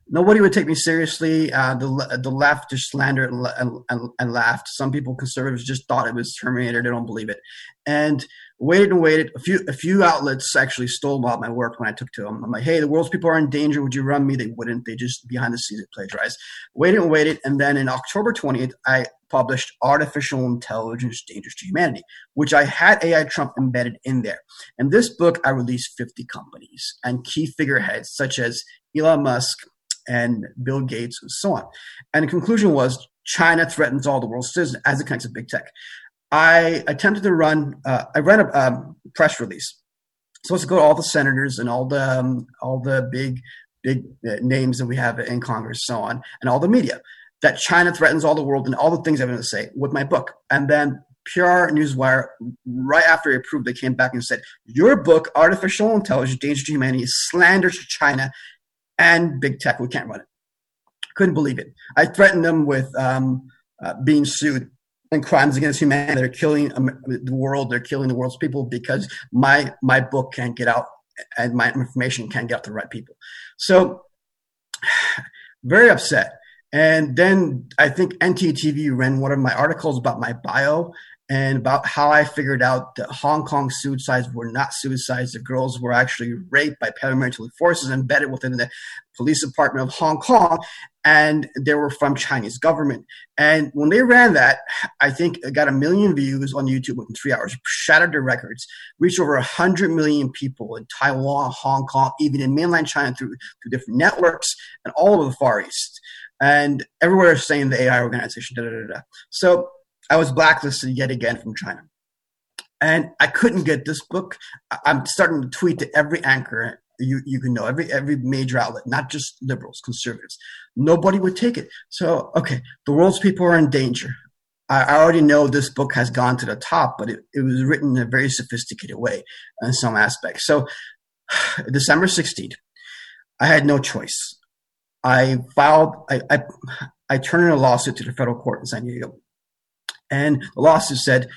nobody would take me seriously. Uh, the the left just slandered and, and, and, laughed. Some people, conservatives, just thought it was Terminator. They don't believe it, and waited and waited. A few a few outlets actually stole all my work when I took to them. I'm like, hey, the world's people are in danger. Would you run me? They wouldn't. They just behind the scenes plagiarized. Waited and waited, and then in October 20th, I published Artificial Intelligence Dangerous to Humanity, which I had AI Trump embedded in there. In this book, I released 50 companies and key figureheads such as Elon Musk, and Bill Gates and so on. And the conclusion was China threatens all the world's citizens as it connects to big tech. I attempted to run, uh, I ran a um, press release. So let's go to all the senators and all the um, all the big big uh, names that we have in Congress, so on, and all the media that China threatens all the world and all the things I'm going to say with my book. And then PR Newswire, right after it approved, they came back and said, Your book, Artificial Intelligence, Danger to Humanity, is slander to China and big tech. We can't run it. Couldn't believe it. I threatened them with um, uh, being sued and crimes against humanity. They're killing um, the world. They're killing the world's people because my my book can't get out and my information can't get out to the right people. So very upset. And then I think NTDTV ran one of my articles about my bio and about how I figured out that Hong Kong suicides were not suicides. The girls were actually raped by paramilitary forces embedded within the police department of Hong Kong, and they were from Chinese government. And when they ran that, I think it got a million views on YouTube within three hours, shattered their records, reached over 100 million people in Taiwan, Hong Kong, even in mainland China through, through different networks and all over the Far East. And everywhere saying the AI organization, da da da da. So I was blacklisted yet again from China. And I couldn't get this book. I'm starting to tweet to every anchor you, you can know, every every major outlet, not just liberals, conservatives. Nobody would take it. So, okay, the world's people are in danger. I, already know this book has gone to the top, but it, it was written in a very sophisticated way in some aspects. So, December 16th, I had no choice. I filed, I, I, I turned in a lawsuit to the federal court in San Diego and the lawsuit said,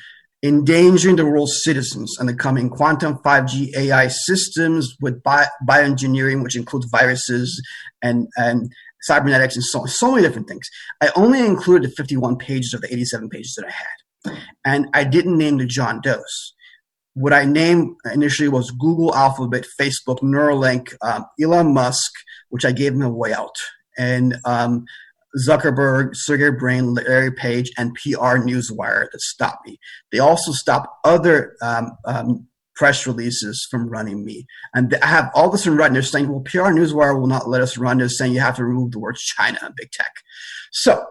endangering the world's citizens and the coming quantum 5G AI systems with bi- bioengineering, which includes viruses and, and cybernetics and so so many different things. I only included the 51 pages of the 87 pages that I had. And I didn't name the John Does. What I named initially was Google, Alphabet, Facebook, Neuralink, um, Elon Musk, which I gave him a way out, and um, Zuckerberg, Sergey Brin, Larry Page, and PR Newswire that stopped me. They also stopped other um, um, press releases from running me. And I have all this in writing. They're saying, well, PR Newswire will not let us run. They're saying you have to remove the words China and big tech. So,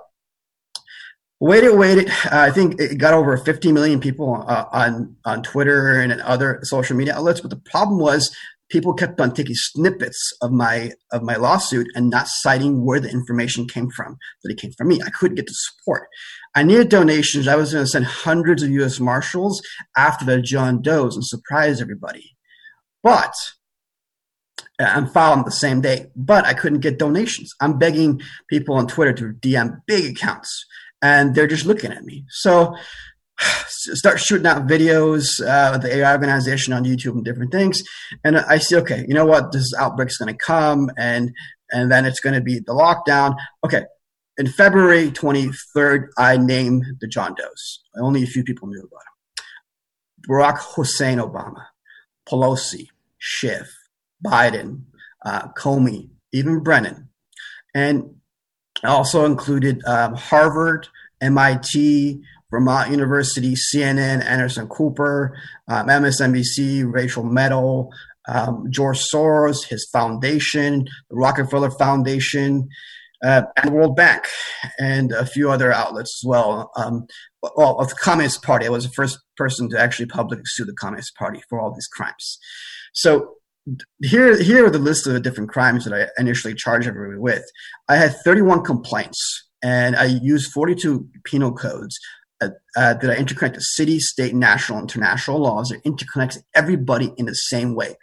waited, waited. Uh, I think it got over 50 million people uh, on, on Twitter and other social media outlets. But the problem was people kept on taking snippets of my of my lawsuit and not citing where the information came from that it came from me i couldn't get the support i needed donations i was going to send hundreds of u.s marshals after the john does and surprise everybody But uh, I'm filed the same day, but I couldn't get donations. I'm begging people on Twitter to DM big accounts, and they're just looking at me. So start shooting out videos uh, the AI organization on YouTube and different things, and I see, okay, you know what, this outbreak's going to come, and and then it's going to be the lockdown. Okay, in February 23rd, I named the John Does. Only a few people knew about him. Barack Hussein Obama, Pelosi, Schiff, Biden, uh, Comey, even Brennan. And also included um, Harvard, MIT, Vermont University, CNN, Anderson Cooper, um, MSNBC, Rachel Maddow, um, George Soros, his foundation, the Rockefeller Foundation, uh, and the World Bank, and a few other outlets as well. Um, well, of the Communist Party, I was the first person to actually publicly sue the Communist Party for all these crimes. So here, here are the list of the different crimes that I initially charged everybody with. I had 31 complaints, and I used 42 penal codes uh, uh, that I interconnect to city, state, national, international laws that interconnects everybody in the same way.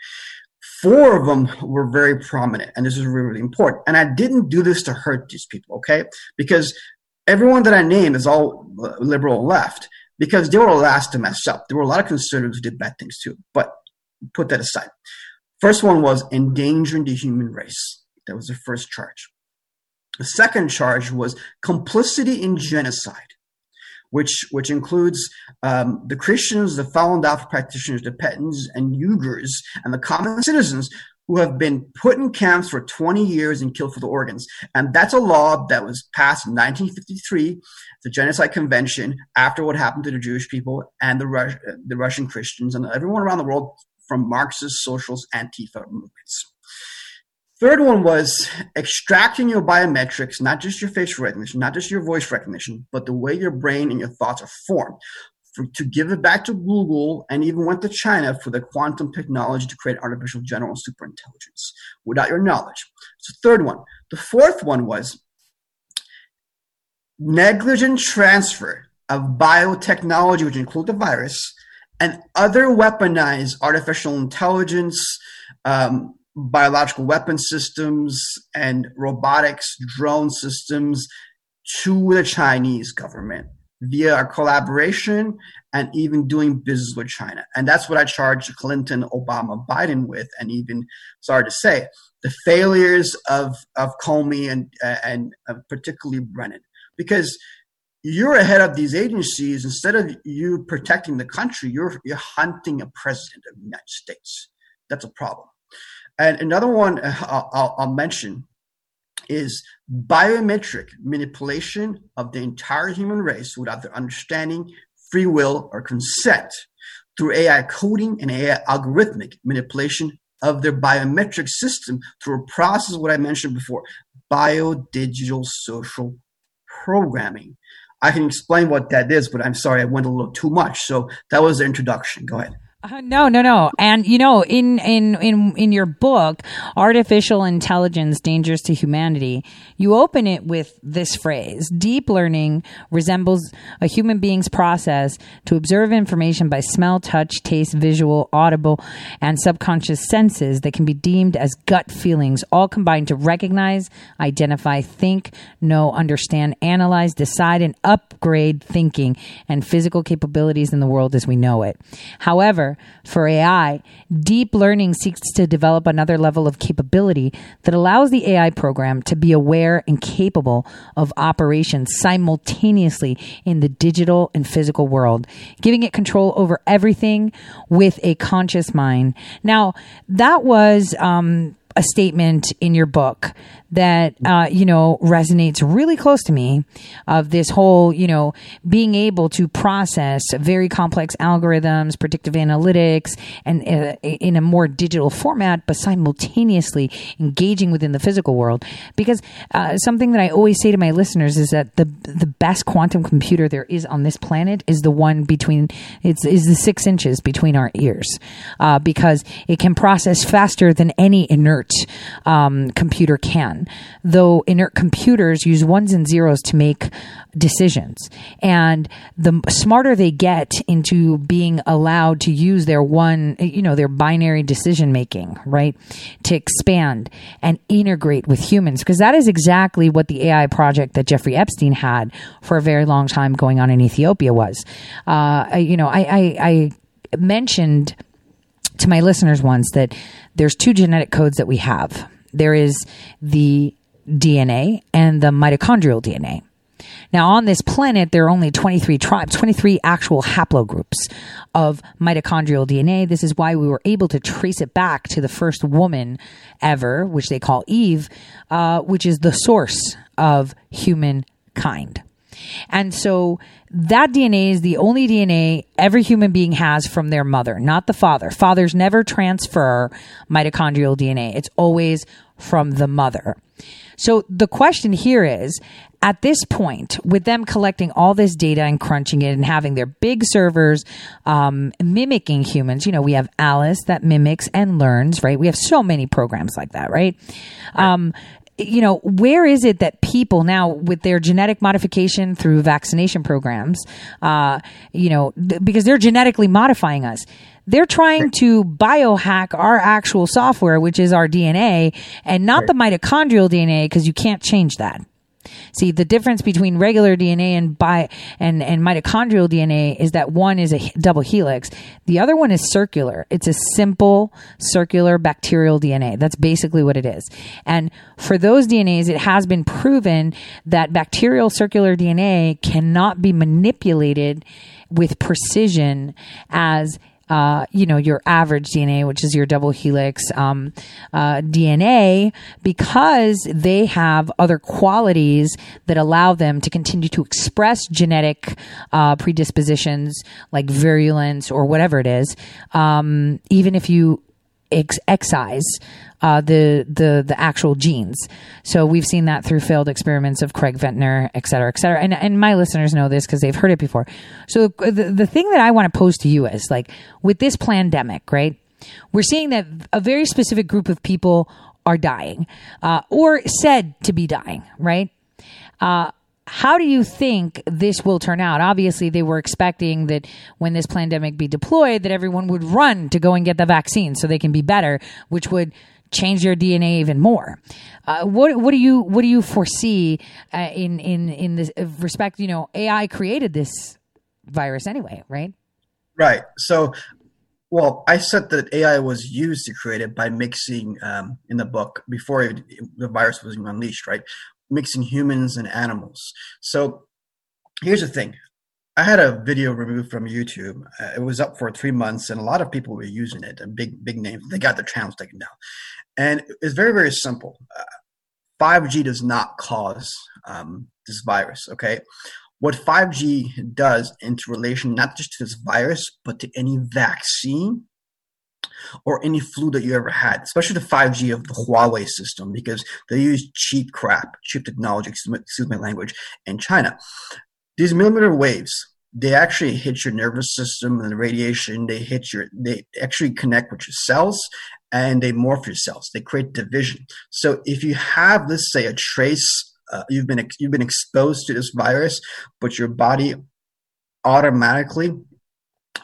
Four of them were very prominent, and this is really, really important. And I didn't do this to hurt these people, okay? Because everyone that I name is all liberal left, because they were the last to mess up. There were a lot of conservatives who did bad things too, but put that aside. First one was endangering the human race. That was the first charge. The second charge was complicity in genocide which which includes um, the Christians, the Falun Dafa practitioners, the Tibetans and Uyghurs, and the common citizens who have been put in camps for 20 years and killed for the organs. And that's a law that was passed in 1953, the Genocide Convention, after what happened to the Jewish people and the, Rus- the Russian Christians and everyone around the world from Marxist, socialist, Antifa movements. Third one was extracting your biometrics, not just your facial recognition, not just your voice recognition, but the way your brain and your thoughts are formed. For, to give it back to Google and even went to China for the quantum technology to create artificial general superintelligence without your knowledge. So, third one. The fourth one was negligent transfer of biotechnology, which include the virus, and other weaponized artificial intelligence, um, biological weapon systems and robotics drone systems to the Chinese government via a collaboration and even doing business with China. And that's what I charged Clinton, Obama, Biden with, and even, sorry to say, the failures of, of Comey and, and particularly Brennan. Because you're ahead of these agencies, instead of you protecting the country, you're, you're hunting a president of the United States. That's a problem. And another one uh, I'll, I'll, mention is biometric manipulation of the entire human race without their understanding, free will, or consent through AI coding and AI algorithmic manipulation of their biometric system through a process what I mentioned before, biodigital social programming. I can explain what that is, but I'm sorry I went a little too much. So that was the introduction. Go ahead. Uh, no, no, no. And you know, in in in in your book, Artificial Intelligence Dangers to Humanity, you open it with this phrase: Deep learning resembles a human being's process to observe information by smell, touch, taste, visual, audible, and subconscious senses that can be deemed as gut feelings, all combined to recognize, identify, think, know, understand, analyze, decide, and upgrade thinking and physical capabilities in the world as we know it. However, for AI, deep learning seeks to develop another level of capability that allows the AI program to be aware and capable of operations simultaneously in the digital and physical world, giving it control over everything with a conscious mind. Now, that was um, a statement in your book that uh, you know resonates really close to me of this whole you know being able to process very complex algorithms predictive analytics and uh, in a more digital format but simultaneously engaging within the physical world. Because uh, something that i always say to my listeners is that the the best quantum computer there is on this planet is the one between it's is the six inches between our ears uh, because it can process faster than any inert inert um, computer can. Though inert computers use ones and zeros to make decisions. And the smarter they get into being allowed to use their one, you know, their binary decision making, right? To expand and integrate with humans. Because that is exactly what the AI project that Jeffrey Epstein had for a very long time going on in Ethiopia was. Uh, you know, I, I, I mentioned to my listeners once that there's two genetic codes that we have. There is the DNA and the mitochondrial DNA. Now, on this planet, there are only 23 tribes, 23 actual haplogroups of mitochondrial DNA. This is why we were able to trace it back to the first woman ever, which they call Eve, uh, which is the source of humankind. And so that DNA is the only DNA every human being has from their mother, not the father. Fathers never transfer mitochondrial DNA. It's always from the mother. So the question here is at this point, with them collecting all this data and crunching it and having their big servers um, mimicking humans, you know, we have Alice that mimics and learns, right? We have so many programs like that, right? Um, you know, where is it that people now, with their genetic modification through vaccination programs, uh, you know, th- because they're genetically modifying us, they're trying to biohack our actual software, which is our DNA, and not the mitochondrial DNA, because you can't change that. See, the difference between regular DNA and bi- and, and mitochondrial DNA is that one is a double helix. The other one is circular. It's a simple circular bacterial DNA. That's basically what it is. And for those DNAs, it has been proven that bacterial circular DNA cannot be manipulated with precision as uh, you know, your average DNA, which is your double helix um, uh, DNA, because they have other qualities that allow them to continue to express genetic uh, predispositions like virulence or whatever it is, um, even if you ex- excise uh, the the the actual genes. So we've seen that through failed experiments of Craig Venter, et cetera, et cetera. And and my listeners know this because they've heard it before. So the the thing that I want to pose to you is like with this pandemic, right? We're seeing that a very specific group of people are dying, uh, or said to be dying, right? Uh, how do you think this will turn out? Obviously, they were expecting that when this pandemic be deployed, that everyone would run to go and get the vaccine so they can be better, which would change their DNA even more. Uh, what what do you what do you foresee uh, in in in this respect? You know, AI created this virus anyway, right? Right. So, well, I said that AI was used to create it by mixing um, in the book before it, the virus was unleashed, right? Mixing humans and animals. So, here's the thing. I had a video removed from YouTube. Uh, it was up for three months, and a lot of people were using it. And big, big names. They got their channels taken down, and it's very, very simple. Uh, 5G does not cause um, this virus. Okay, what 5G does into relation not just to this virus, but to any vaccine or any flu that you ever had, especially the 5G of the Huawei system, because they use cheap crap, cheap technology, excuse my language, in China. These millimeter waves, they actually hit your nervous system and the radiation, they hit your, they actually connect with your cells and they morph your cells. They create division. So if you have, let's say, a trace uh, you've been you've been exposed to this virus, but your body automatically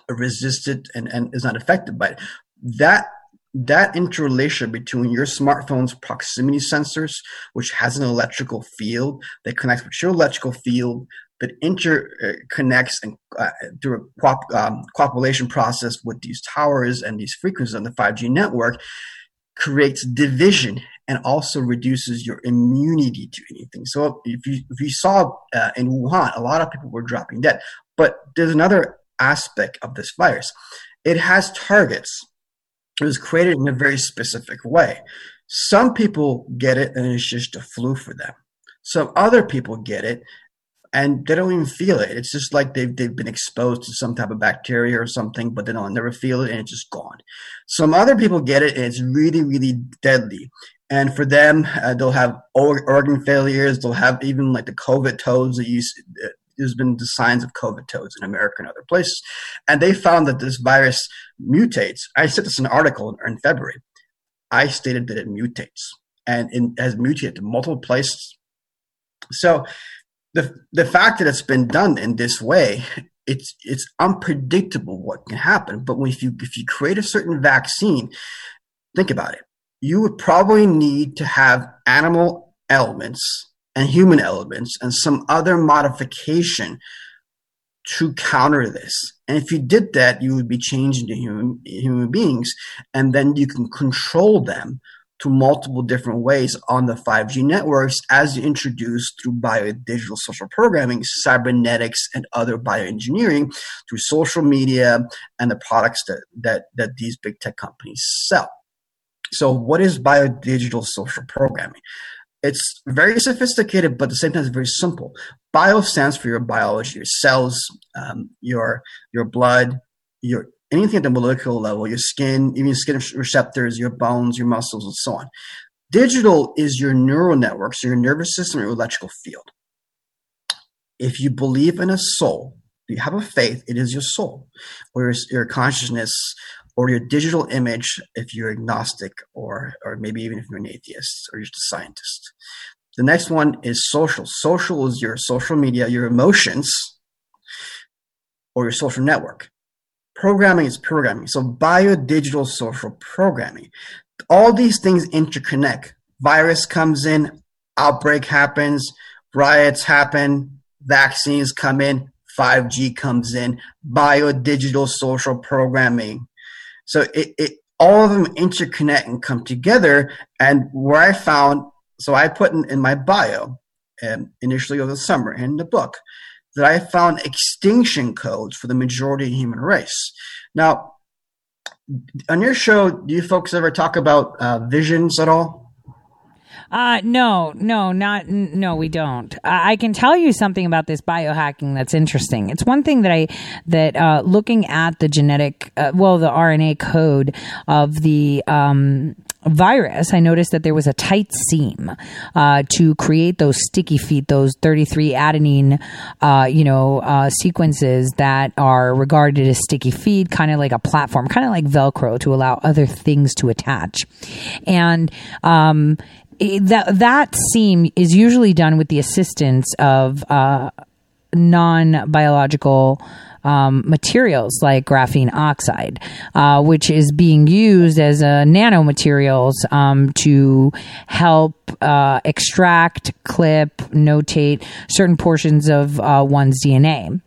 resisted and, and is not affected by it. That that interrelation between your smartphone's proximity sensors, which has an electrical field that connects with your electrical field, that interconnects and uh, through a co- um, copulation process with these towers and these frequencies on the 5G network, creates division and also reduces your immunity to anything. So if you if you saw uh, in Wuhan, a lot of people were dropping dead. But there's another aspect of this virus. It has targets. It was created in a very specific way. Some people get it and it's just a flu for them. Some other people get it and they don't even feel it. It's just like they've they've been exposed to some type of bacteria or something, but they don't never feel it and it's just gone. Some other people get it and it's really really deadly. And for them, uh, they'll have organ failures. They'll have even like the COVID toads that you uh, there's been the signs of COVID toads in America and other places. And they found that this virus mutates. I said this in an article in February. I stated that it mutates and it has mutated to multiple places. So the the fact that it's been done in this way, it's it's unpredictable what can happen. But if you if you create a certain vaccine, think about it. You would probably need to have animal elements and human elements and some other modification to counter this. And if you did that, you would be changing to human human beings, and then you can control them to multiple different ways on the 5G networks as you introduce through biodigital social programming, cybernetics, and other bioengineering through social media and the products that, that, that these big tech companies sell. So, what is bio digital social programming? It's very sophisticated, but at the same time, it's very simple. Bio stands for your biology, your cells, um, your your blood, your anything at the molecular level, your skin, even skin receptors, your bones, your muscles, and so on. Digital is your neural networks, so your nervous system, your electrical field. If you believe in a soul, you have a faith, it is your soul, or your, your consciousness, or your digital image if you're agnostic, or or maybe even if you're an atheist or you're just a scientist. The next one is social. Social is your social media, your emotions, or your social network programming is programming. So bio, digital, social programming. All these things interconnect. Virus comes in, outbreak happens, riots happen, vaccines come in, 5G comes in, bio, digital, social programming. So it, it all of them interconnect and come together. And where I found, so I put in, in my bio um, initially over the summer in the book, that I found extinction codes for the majority of human race. Now, on your show, do you folks ever talk about uh, visions at all? Uh, no, no, not, no, we don't. I can tell you something about this biohacking that's interesting. It's one thing that I, that, uh, looking at the genetic, uh, well, the RNA code of the, um, virus, I noticed that there was a tight seam uh, to create those sticky feet, those 33 adenine, uh, you know, uh, sequences that are regarded as sticky feet, kind of like a platform, kind of like Velcro to allow other things to attach. And um, that that seam is usually done with the assistance of uh, non biological. Um, materials like graphene oxide, uh, which is being used as a nanomaterials um, to help uh, extract, clip, notate certain portions of uh, one's DNA.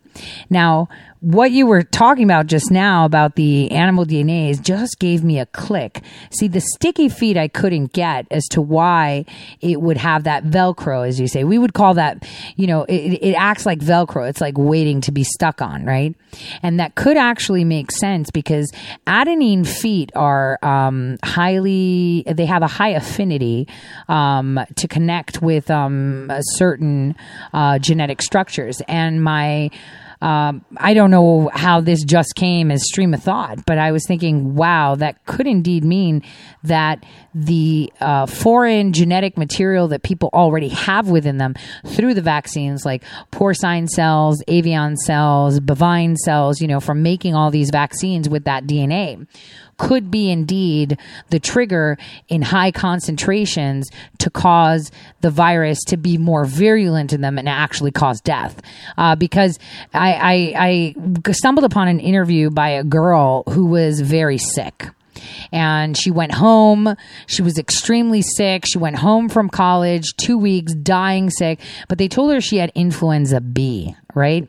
Now, what you were talking about just now about the animal DNAs just gave me a click. See, the sticky feet I couldn't get as to why it would have that Velcro, as you say. We would call that, you know, it, it acts like Velcro. It's like waiting to be stuck on, right? And that could actually make sense because adenine feet are um, highly, they have a high affinity um, to connect with um, certain uh, genetic structures. And my, um, I don't know how this just came as stream of thought, but I was thinking, wow, that could indeed mean that the uh, foreign genetic material that people already have within them through the vaccines, like porcine cells, avian cells, bovine cells, you know, from making all these vaccines with that DNA could be indeed the trigger in high concentrations to cause the virus to be more virulent in them and actually cause death. Uh, because I, I, I stumbled upon an interview by a girl who was very sick and she went home. She was extremely sick. She went home from college, two weeks, dying sick, but they told her she had influenza B, right?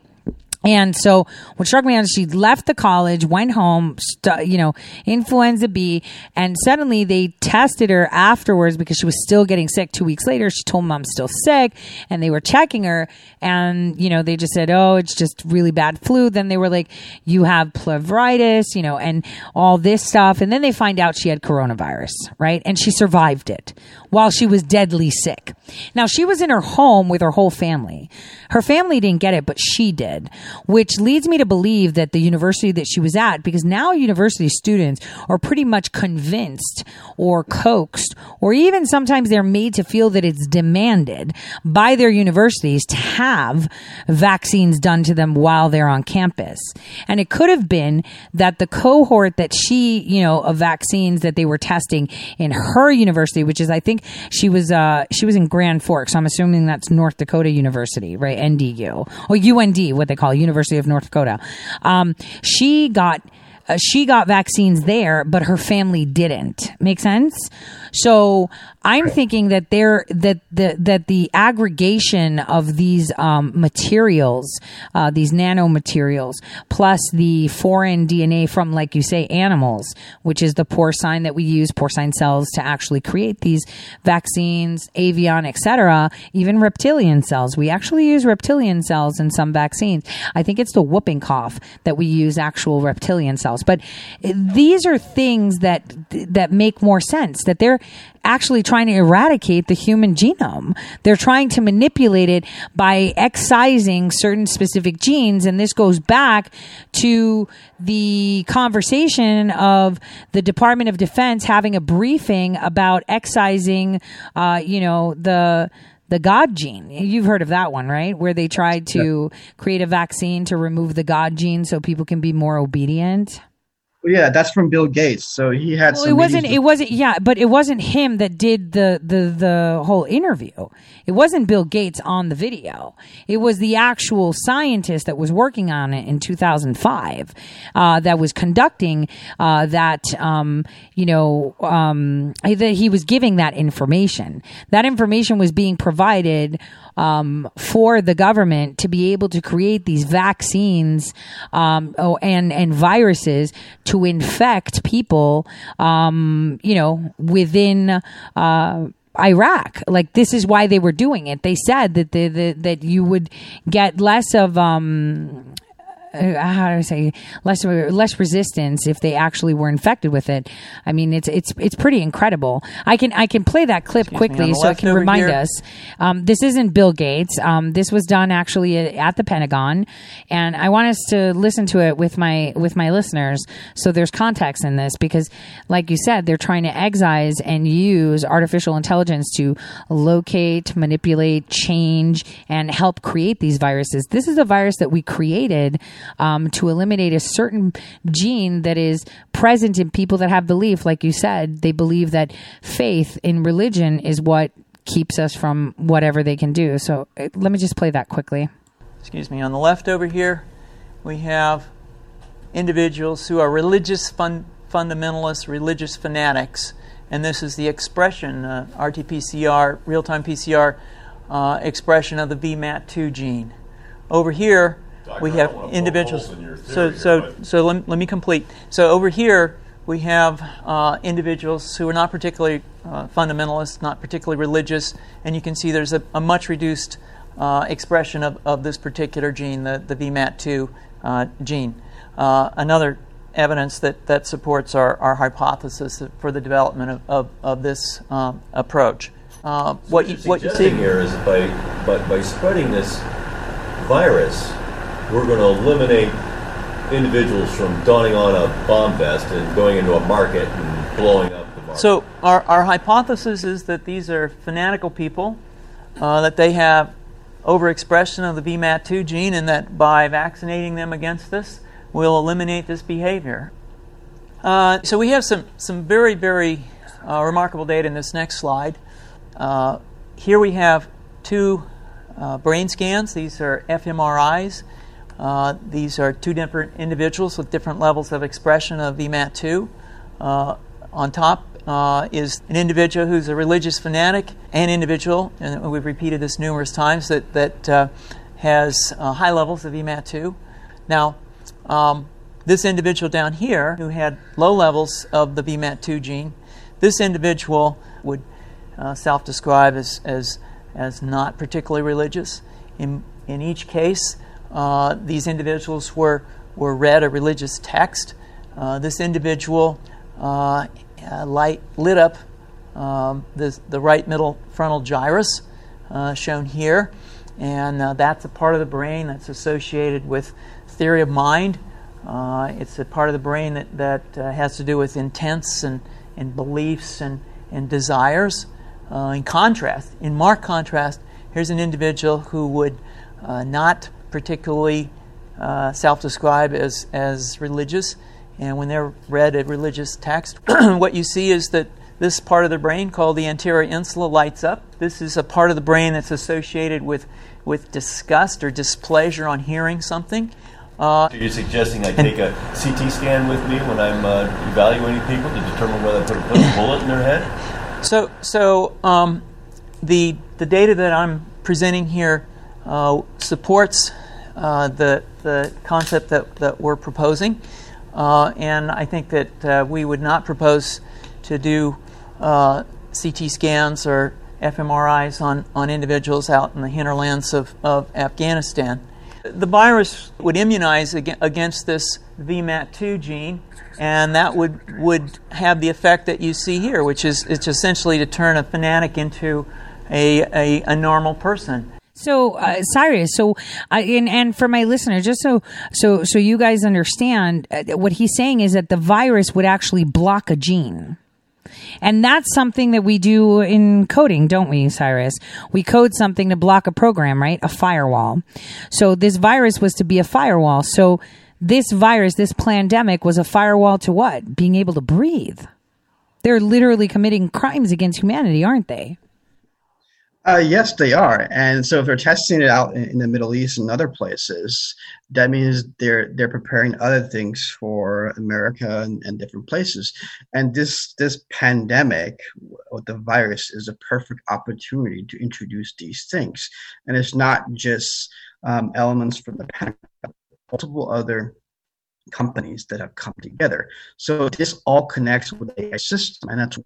And so what struck me is she left the college, went home, you know, influenza B, and suddenly they tested her afterwards because she was still getting sick. Two weeks later, she told mom still sick, and they were checking her, and you know they just said, "Oh, it's just really bad flu." Then they were like, "You have pleuritis," you know, and all this stuff, and then they find out she had coronavirus, right? And she survived it while she was deadly sick. Now she was in her home with her whole family. Her family didn't get it, but she did. which leads me to believe that the university that she was at, because now university students are pretty much convinced or coaxed, or even sometimes they're made to feel that it's demanded by their universities to have vaccines done to them while they're on campus. And it could have been that the cohort that she, you know, of vaccines that they were testing in her university, which is, I think she was, uh, she was in Grand Forks. So I'm assuming that's North Dakota University, right? NDU or UND, what they call University of North Dakota. Um, she got uh, she got vaccines there, but her family didn't. Make sense? So I'm thinking that there that the that the aggregation of these um, materials, uh, these nanomaterials, plus the foreign DNA from, like you say, animals, which is the porcine that we use, porcine cells, to actually create these vaccines, avian, etc., even reptilian cells. We actually use reptilian cells in some vaccines. I think it's the whooping cough that we use actual reptilian cells. But these are things that that make more sense. That they're actually trying to eradicate the human genome. They're trying to manipulate it by excising certain specific genes. And this goes back to the conversation of the Department of Defense having a briefing about excising, uh, you know, the, the God gene. You've heard of that one, right? Where they tried to create a vaccine to remove the God gene so people can be more obedient. Well, yeah, that's from Bill Gates. So he had. Well, some it wasn't. It wasn't. Yeah, but it wasn't him that did the the the whole interview. It wasn't Bill Gates on the video. It was the actual scientist that was working on it in 2005 uh, that was conducting uh, that. Um, you know, um, that he was giving that information. That information was being provided um, for the government to be able to create these vaccines um, oh, and and viruses to infect people, um, you know, within. Uh, Iraq, like this is why they were doing it. They said that the, the that you would get less of um, how do I say less less resistance if they actually were infected with it. I mean, it's it's it's pretty incredible. I can I can play that clip Excuse quickly so it can remind here. us. Um, this isn't Bill Gates. Um, this was done actually at, at the Pentagon, and I want us to listen to it with my with my listeners so there's context in this because, like you said, they're trying to excise and use artificial intelligence to locate, manipulate, change, and help create these viruses. This is a virus that we created um, to eliminate a certain gene that is present in people that have belief. Like you said, they believe that faith in religion is what keeps us from whatever they can do. So uh, let me just play that quickly. excuse me, on the left over here, we have individuals who are religious fun- fundamentalists, religious fanatics, and this is the expression, uh, RT-PCR, real-time PCR uh, expression of the VMAT2 gene. Over here, we have individuals. So, so, so let, let me complete. So over here, we have uh, individuals who are not particularly uh, fundamentalist, not particularly religious, and you can see there's a, a much reduced uh, expression of, of this particular gene, the, the VMAT2 uh, gene. Uh, another evidence that, that supports our, our hypothesis for the development of, of, of this um, approach. Uh, what, you, what you see here is by, by, by spreading this virus, we're going to eliminate individuals from donning on a bomb vest and going into a market and blowing up the market. So our, our hypothesis is that these are fanatical people, uh, that they have overexpression of the VMAT2 gene, and that by vaccinating them against this, we'll eliminate this behavior. Uh, so we have some, some very, very uh, remarkable data in this next slide. Uh, here we have two uh, brain scans. These are fMRIs. Uh, these are two different individuals with different levels of expression of VMAT2. Uh, on top uh, is an individual who's a religious fanatic, an individual, and we've repeated this numerous times, that, that uh, has uh, high levels of VMAT2. Now, um, this individual down here who had low levels of the VMAT2 gene, this individual would self describe as, as, as not particularly religious. In, in each case, uh, these individuals were, were read a religious text. Uh, this individual uh, uh, light, lit up um, the, the right middle frontal gyrus, shown here. and that's a part of the brain that's associated with theory of mind. It's a part of the brain that, that has to do with intents and, and beliefs and, and desires. Uh, in contrast, in marked contrast, here's an individual who would uh, not particularly uh, self describe as, as religious. And when they're read a religious text, what you see is that this part of the brain called the anterior insula lights up. This is a part of the brain that's associated with, with disgust or displeasure on hearing something. Uh, so you're suggesting I take a CT scan with me when I'm uh, evaluating people to determine whether I put a, put a bullet in their head? So, so um, the the data that I'm presenting here uh, supports uh, the the concept that, that we're proposing, uh, and I think that uh, we would not propose to do CT scans or fMRIs on, on individuals out in the hinterlands of, of Afghanistan. The virus would immunize against this VMAT2 gene, and that would, would have the effect that you see here, which is it's essentially to turn a fanatic into a, a, a normal person. So, uh, Cyrus, so and and for my listener, just so so so you guys understand, uh, what he's saying is that the virus would actually block a gene. And that's something that we do in coding, don't we, Cyrus? We code something to block a program, right? A firewall. So this virus was to be a firewall. So this virus, this pandemic was a firewall to what? Being able to breathe. They're literally committing crimes against humanity, aren't they? Uh, yes, they are, and so if they're testing it out in, in, the Middle East and other places, that means they're they're preparing other things for America and, and different places. And this this pandemic with the virus is a perfect opportunity to introduce these things. And it's not just um, elements from the pandemic, multiple other companies that have come together. So this all connects with the AI system, and that's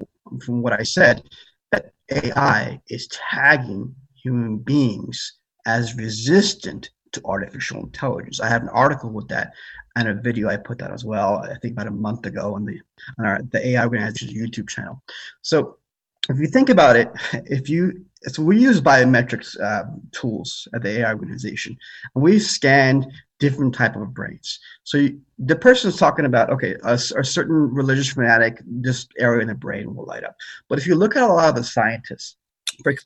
from what I said AI is tagging human beings as resistant to artificial intelligence. I have an article with that and a video I put that as well. I think about a month ago on the on our the AI Organization's YouTube channel. So if you think about it, if you so we use biometrics uh, tools at the AI organization, and we've scanned different type of brains. So you, the person is talking about okay, a, a, certain religious fanatic, this area in the brain will light up. But if you look at a lot of the scientists,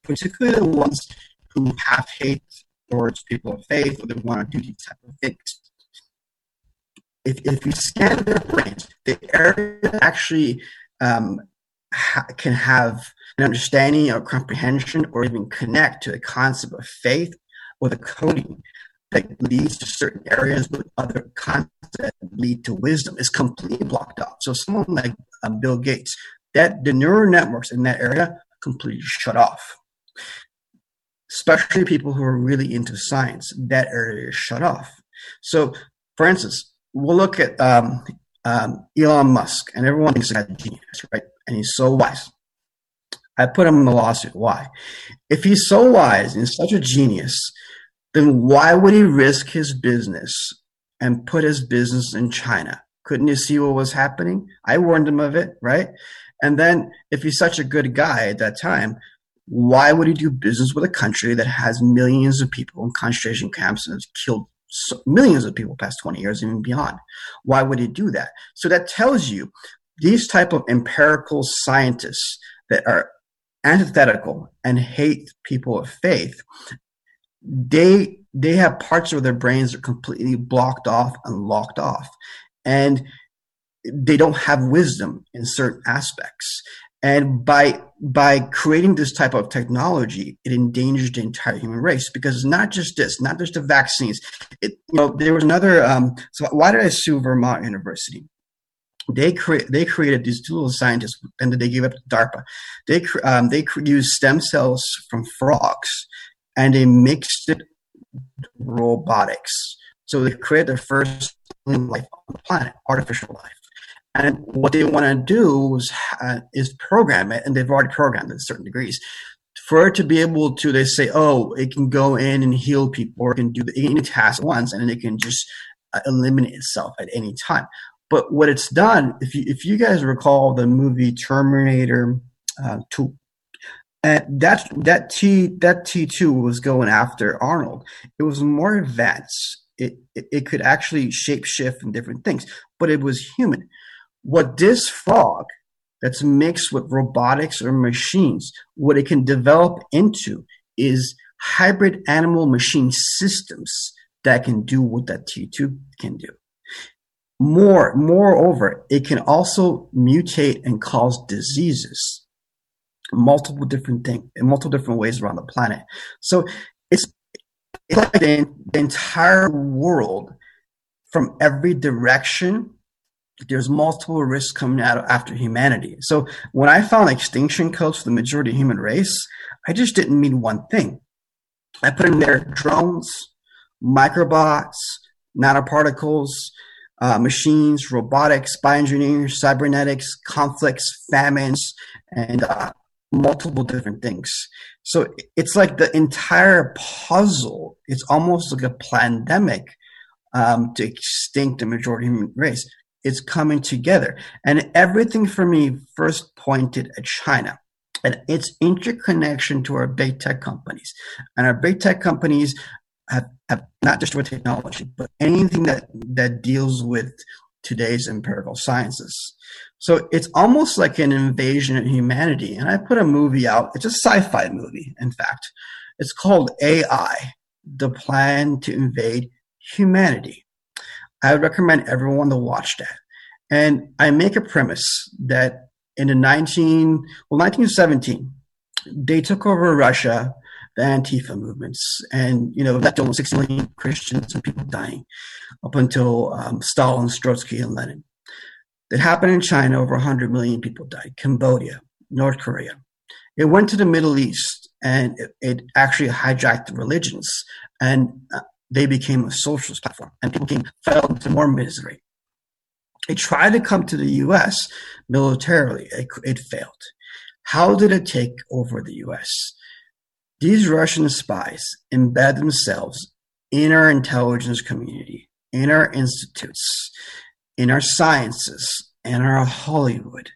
particularly the ones who have hate towards people of faith or they want to do these type of things, if, if you scan their brains, the area actually um, ha- can have an understanding or comprehension or even connect to the concept of faith or the coding that leads to certain areas with other concepts that lead to wisdom is completely blocked out. So someone like um, Bill Gates, that the neural networks in that area completely shut off. Especially people who are really into science, that area is shut off. So, for instance, we'll look at um, um, Elon Musk, and everyone thinks he's a genius, right? And he's so wise. I put him in the lawsuit. Why? If he's so wise and such a genius, then why would he risk his business and put his business in China? Couldn't you see what was happening? I warned him of it, right? And then if he's such a good guy at that time, why would he do business with a country that has millions of people in concentration camps and has killed millions of people past 20 years even beyond? Why would he do that? So that tells you these type of empirical scientists that are antithetical and hate people of faith they they have parts of their brains that are completely blocked off and locked off. And they don't have wisdom in certain aspects. And by by creating this type of technology it endangers the entire human race because it's not just this not just the vaccines. It, you know there was another um, so why did i sue vermont university? They create they created these two little scientists and then they gave up DARPA. They um, they used stem cells from frogs and they mixed it robotics. So they created their first life on the planet, artificial life. And what they want to do is, uh, is program it, and they've already programmed it to certain degrees. For it to be able to, they say, oh, it can go in and heal people, or it can do any task once, and it can just uh, eliminate itself at any time. But what it's done, if you if you guys recall the movie Terminator uh, Two, And that that T that T two was going after Arnold. It was more advanced. It, it it could actually shape shift and different things, but it was human. What this frog that's mixed with robotics or machines, what it can develop into is hybrid animal machine systems that can do what that T2 can do. More, moreover, it can also mutate and cause diseases, multiple different things, in multiple different ways around the planet. So it's, it's like the, the entire world from every direction there's multiple risks coming out after humanity. So when I found extinction codes for the majority of human race, I just didn't mean one thing. I put in there drones, microbots, nanoparticles, uh, machines, robotics, bioengineering, cybernetics, conflicts, famines, and uh, multiple different things. So it's like the entire puzzle. It's almost like a pandemic um, to extinct the majority human race. It's coming together, and everything for me first pointed at China and its interconnection to our big tech companies. And our big tech companies have, have not just with technology, but anything that, that deals with today's empirical sciences. So it's almost like an invasion of humanity. And I put a movie out. It's a sci-fi movie, in fact. It's called AI, The Plan to Invade Humanity. I would recommend everyone to watch that. And I make a premise that in the 19, well, 1917, they took over Russia the Antifa movements, and you know that almost 60 million Christians and people dying, up until um, Stalin, Trotsky, and Lenin. That happened in China. Over 100 million people died. Cambodia, North Korea. It went to the Middle East, and it, it actually hijacked the religions, and uh, they became a socialist platform, and people came fell into more misery. It tried to come to the U.S. militarily. It, it failed. How did it take over the U.S.? These Russian spies embed themselves in our intelligence community, in our institutes, in our sciences, and our Hollywood.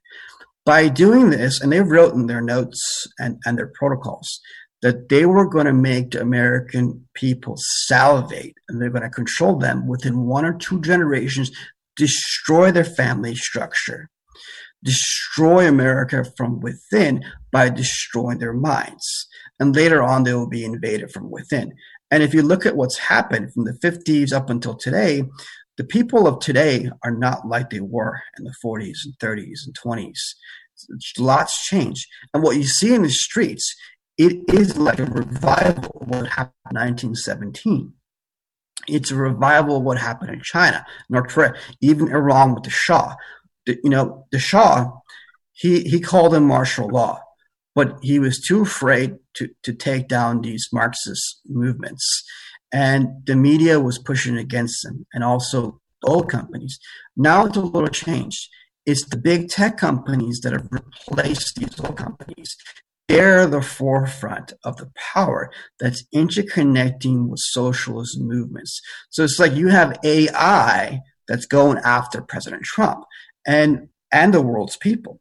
By doing this, and they wrote in their notes and, and their protocols that they were going to make the American people salivate and they're going to control them within one or two generations, destroy their family structure, destroy America from within by destroying their minds and later on they will be invaded from within. And if you look at what's happened from the 50s up until today, the people of today are not like they were in the 40s and 30s and 20s. Lots change. And what you see in the streets, it is like a revival of what happened in 1917. It's a revival of what happened in China, North Korea, even Iran with the Shah. The, you know, the Shah, he, he called in martial law but he was too afraid to, to take down these Marxist movements. And the media was pushing against them and also oil companies. Now it's a little changed. It's the big tech companies that have replaced these oil companies. They're the forefront of the power that's interconnecting with socialist movements. So it's like you have AI that's going after President Trump and and the world's people.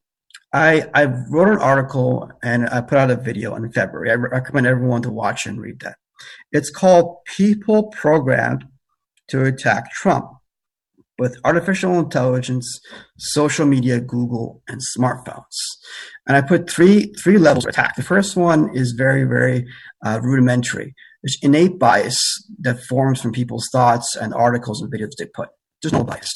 I, I wrote an article and I put out a video in February. I recommend everyone to watch and read that. It's called People Programmed to Attack Trump with artificial intelligence, social media, Google, and smartphones. And I put three three levels of attack. The first one is very very uh, rudimentary. There's innate bias that forms from people's thoughts and articles and videos they put. There's no bias.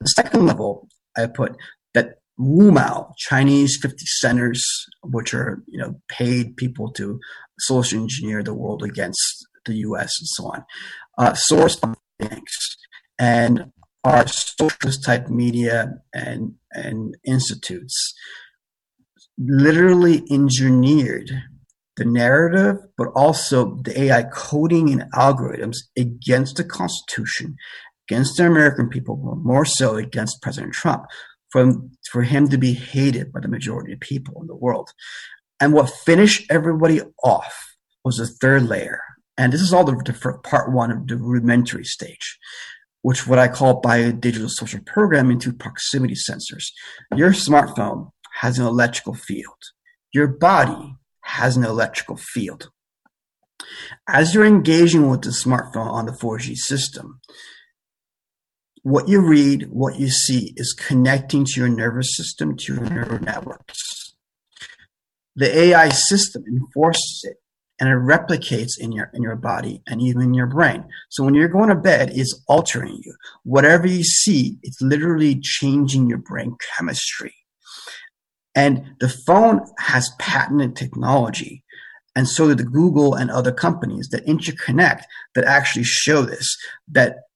The second level I put that Wu Mao, Chinese 50 centers, which are, you know, paid people to social engineer the world against the US and so on. Uh, source banks and our socialist type media and, and institutes literally engineered the narrative, but also the AI coding and algorithms against the Constitution, against the American people, but more so against President Trump for, for him to be hated by the majority of people in the world. And what finished everybody off was the third layer. And this is all the, the part one of the rudimentary stage, which what I call biodigital social programming to proximity sensors. Your smartphone has an electrical field. Your body has an electrical field. As you're engaging with the smartphone on the 4G system, what you read, what you see is connecting to your nervous system, to your neural networks. The AI system enforces it and it replicates in your in your body and even in your brain. So when you're going to bed, it's altering you. Whatever you see, it's literally changing your brain chemistry. And the phone has patented technology, and so do the Google and other companies that interconnect that actually show this that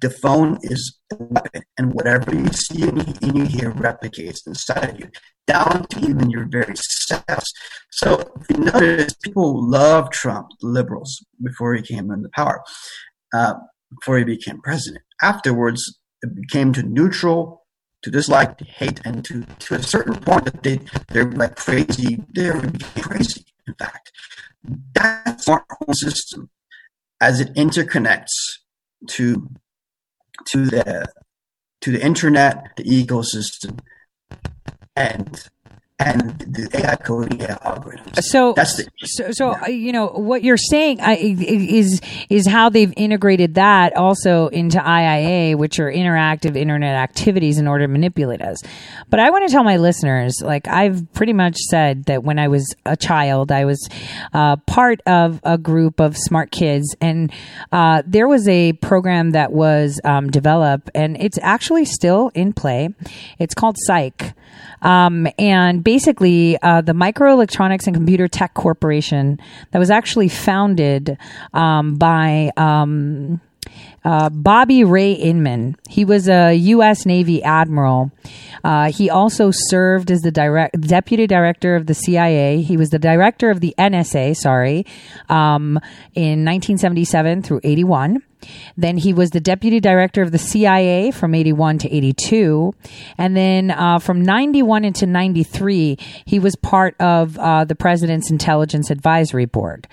the phone is a weapon, and whatever you see and you hear replicates inside of you, down to even your very cells. So if you notice, people love Trump, the liberals, before he came into power, uh, before he became president. Afterwards, it became to neutral, to dislike, to hate, and to, to a certain point that they, they're like crazy. They're crazy, in fact. That smartphone system, as it interconnects to to the to the internet, the ecosystem, and and the AI coding algorithms. So that's the so, so uh, you know what you're saying I, is is how they've integrated that also into IIA, which are interactive internet activities, in order to manipulate us. But I want to tell my listeners, like I've pretty much said that when I was a child, I was uh, part of a group of smart kids, and uh, there was a program that was um, developed, and it's actually still in play. It's called Cyc. Um, and basically, uh, the Microelectronics and Computer Tech Corporation that was actually founded um, by. Um, uh, Bobby Ray Inman. He was a U.S. Navy admiral. Uh, he also served as the direct, deputy director of the CIA. He was the director of the NSA, sorry, um, in 1977 through 81. Then he was the deputy director of the CIA from 81 to 82. And then uh, from 91 into 93, he was part of uh, the president's intelligence advisory board.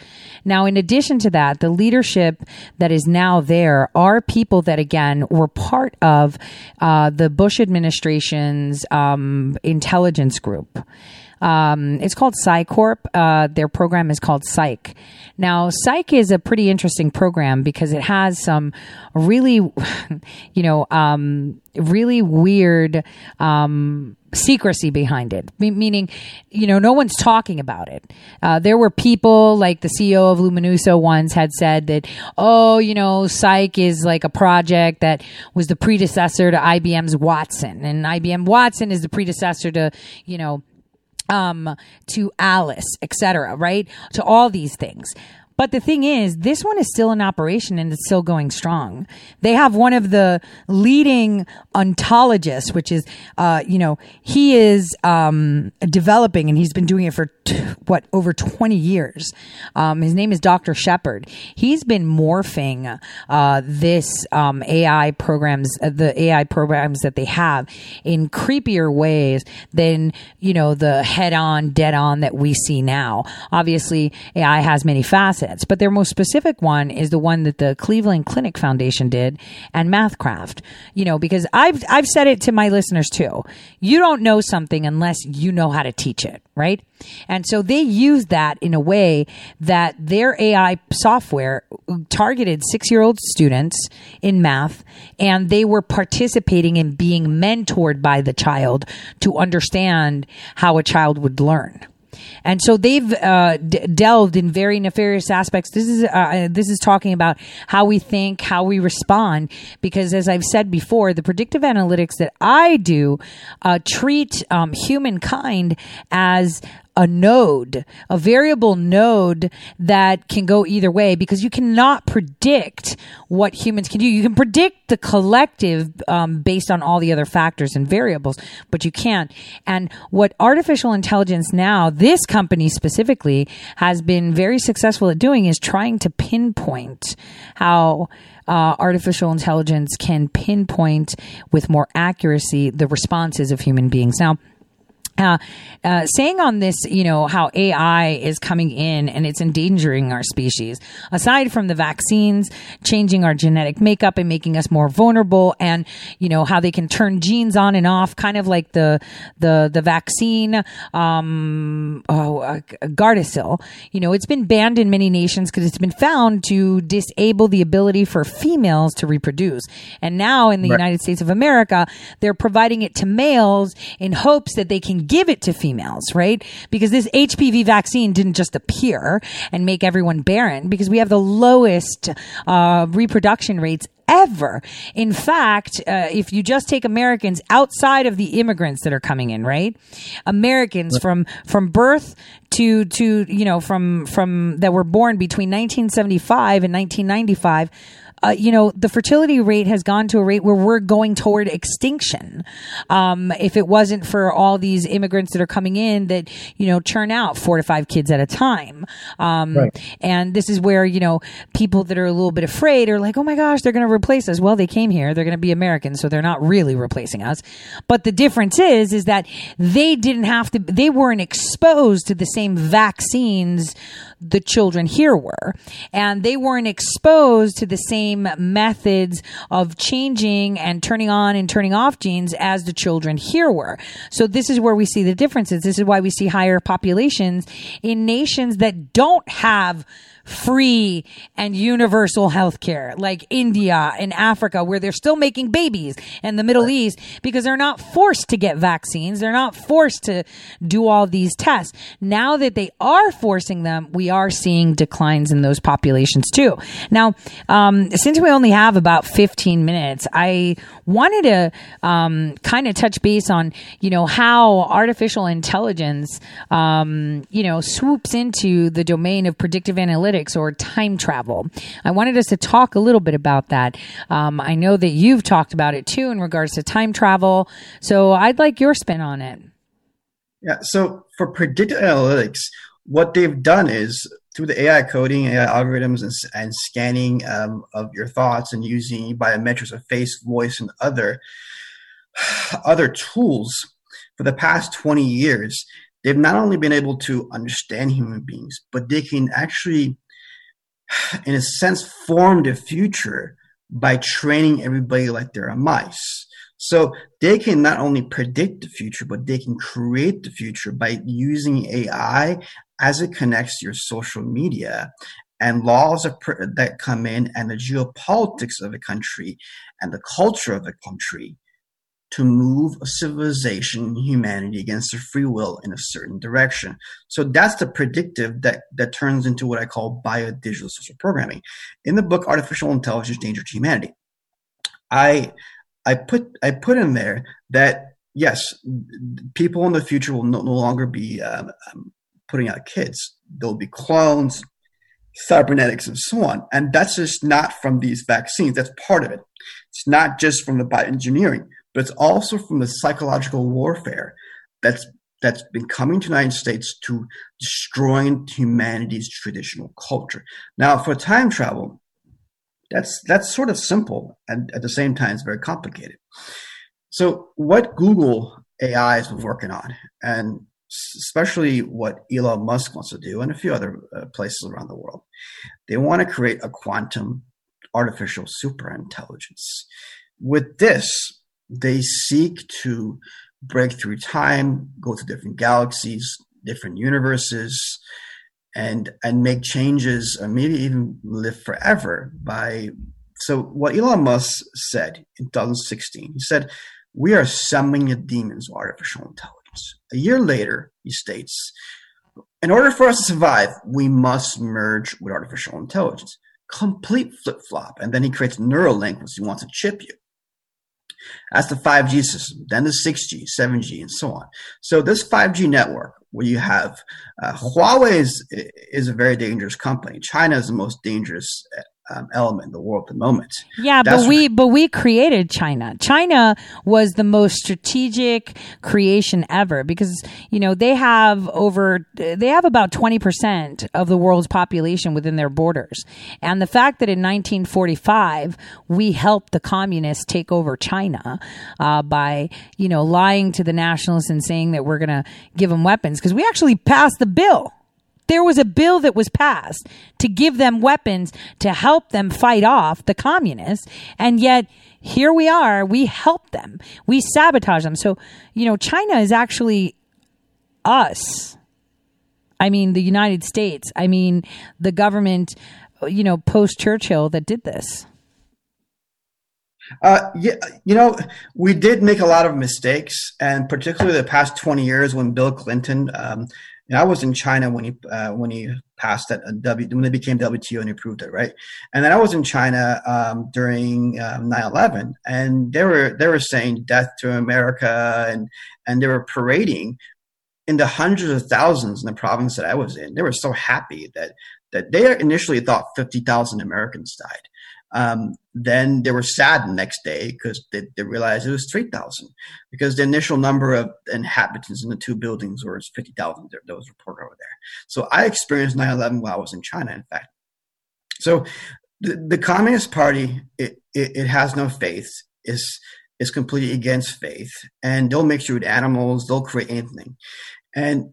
Now, in addition to that, the leadership that is now there are people that, again, were part of uh, the Bush administration's um, intelligence group. Um, it's called Cycorp. Uh, their program is called Cyc. Now, Cyc is a pretty interesting program because it has some really, you know, um, really weird um, secrecy behind it. meaning, you know, no one's talking about it. Uh, there were people like the CEO of Luminoso once had said that, oh, you know, Cyc is like a project that was the predecessor to IBM's Watson, and IBM Watson is the predecessor to, you know um, to Alice, etc., right? To all these things. But the thing is, this one is still in operation and it's still going strong. They have one of the leading ontologists, which is, uh, you know, he is um, developing and he's been doing it for t- what over 20 years. Um, his name is Dr. Shepard. He's been morphing uh, this um, AI programs, uh, the AI programs that they have, in creepier ways than you know the head-on, dead-on that we see now. Obviously, AI has many facets but their most specific one is the one that the Cleveland Clinic Foundation did and Mathcraft. You know, because I've I've said it to my listeners too. You don't know something unless you know how to teach it, right? And so they use that in a way that their AI software targeted 6-year-old students in math and they were participating in being mentored by the child to understand how a child would learn. And so they've uh, d- delved in very nefarious aspects. This is uh, this is talking about how we think, how we respond. Because as I've said before, the predictive analytics that I do uh, treat um, humankind as a node, a variable node that can go either way because you cannot predict what humans can do. You can predict the collective um, based on all the other factors and variables, but you can't. And what artificial intelligence now, this company specifically, has been very successful at doing is trying to pinpoint how. Uh, artificial intelligence can pinpoint with more accuracy the responses of human beings. Now, uh, uh, saying on this, you know, how AI is coming in and it's endangering our species. Aside from the vaccines changing our genetic makeup and making us more vulnerable, and you know how they can turn genes on and off, kind of like the the the vaccine um, oh, uh, Gardasil. You know, it's been banned in many nations because it's been found to disable the ability for females to reproduce. And now in the Right. United States of America, they're providing it to males in hopes that they can give it to females, right? Because this HPV vaccine didn't just appear and make everyone barren because we have the lowest uh, reproduction rates ever. In fact, uh, if you just take Americans outside of the immigrants that are coming in, right? Americans from from birth to to you know from from that were born between 1975 and 1995 uh, you know, the fertility rate has gone to a rate where we're going toward extinction. Um, if it wasn't for all these immigrants that are coming in that, you know, churn out four to five kids at a time. Um, Right. and this is where, you know, people that are a little bit afraid are like, oh my gosh, they're going to replace us. Well, they came here. They're going to be Americans. So they're not really replacing us. But the difference is, is that they didn't have to, they weren't exposed to the same vaccines the children here were. And they weren't exposed to the same methods of changing and turning on and turning off genes as the children here were. So this is where we see the differences. This is why we see higher populations in nations that don't have free and universal health care like India and Africa where they're still making babies and the Middle East because they're not forced to get vaccines. They're not forced to do all these tests. Now that they are forcing them, we are seeing declines in those populations too. Now, um, since we only have about 15 minutes, I wanted to um, kind of touch base on, you know, how artificial intelligence, um, you know, swoops into the domain of predictive analytics or time travel. I wanted us to talk a little bit about that. Um, I know that you've talked about it too in regards to time travel. So I'd like your spin on it. Yeah. So for predictive analytics, what they've done is through the AI coding, AI algorithms, and, and scanning um, of your thoughts and using biometrics of face, voice, and other other tools for the past 20 years, they've not only been able to understand human beings, but they can actually, in a sense, form the future by training everybody like they're a mice. So they can not only predict the future, but they can create the future by using AI as it connects to your social media and laws that come in and the geopolitics of a country and the culture of the country to move a civilization humanity against their free will in a certain direction. So that's the predictive that, that turns into what I call biodigital social programming. In the book Artificial Intelligence Danger to Humanity, I I put I put in there that yes, people in the future will no, no longer be um, um, putting out kids. There'll be clones, cybernetics, and so on. And that's just not from these vaccines. That's part of it. It's not just from the bioengineering, but it's also from the psychological warfare that's that's been coming to the United States to destroying humanity's traditional culture. Now, for time travel, that's that's sort of simple and at the same time it's very complicated. So what Google AI has been working on, and especially what Elon Musk wants to do, and a few other uh, places around the world, they want to create a quantum artificial superintelligence. With this, they seek to break through time, go to different galaxies, different universes, and and make changes, or maybe even live forever by. So what Elon Musk said in 2016, he said, "We are summoning the demons of artificial intelligence." A year later, he states, "In order for us to survive, we must merge with artificial intelligence." Complete flip flop, and then he creates Neuralink, which he wants to chip you. That's the 5G system, then the 6G, 7G, and so on. So this 5G network, where you have uh, Huawei is, is a very dangerous company. China is the most dangerous um, element in the world at the moment. Yeah, That's but we but we created China. China was the most strategic creation ever because you know they have over they have about twenty percent of the world's population within their borders, and the fact that in 1945 we helped the communists take over China uh, by you know lying to the nationalists and saying that we're going to give them weapons because we actually passed the bill there was a bill that was passed to give them weapons to help them fight off the communists. And yet here we are. We help them. We sabotage them. So, you know, China is actually us. I mean, the United States. I mean, the government, you know, post Churchill that did this. Uh, yeah, you know, we did make a lot of mistakes, and particularly the past 20 years when Bill Clinton um, and I was in China when he uh, when he passed that uh, W when they became WTO and approved it, right? And then I was in China um, during um, 9/11, and they were they were saying death to America, and and they were parading in the hundreds of thousands in the province that I was in. They were so happy that that they initially thought 50,000 Americans died. Um, then they were sad the next day because they, they, realized it was 3,000 because the initial number of inhabitants in the two buildings was 50,000 that was reported over there. So I experienced 9 11 while I was in China, in fact. So the, the Communist Party, it, it, it has no faith, is, is completely against faith, and they'll mix you with animals, they'll create anything. And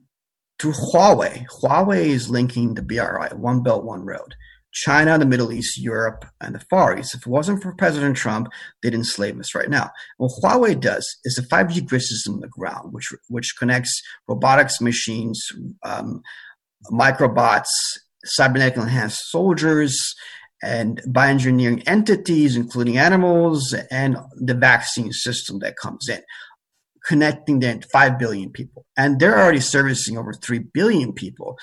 through Huawei, Huawei is linking the BRI, One Belt, One Road China, the Middle East, Europe, and the Far East. If it wasn't for President Trump, they'd enslave us right now. What Huawei does is the 5G grid system on the ground, which which connects robotics machines, um, microbots, cybernetic enhanced soldiers, and bioengineering entities, including animals, and the vaccine system that comes in, connecting them 5 billion people. And they're already servicing over 3 billion people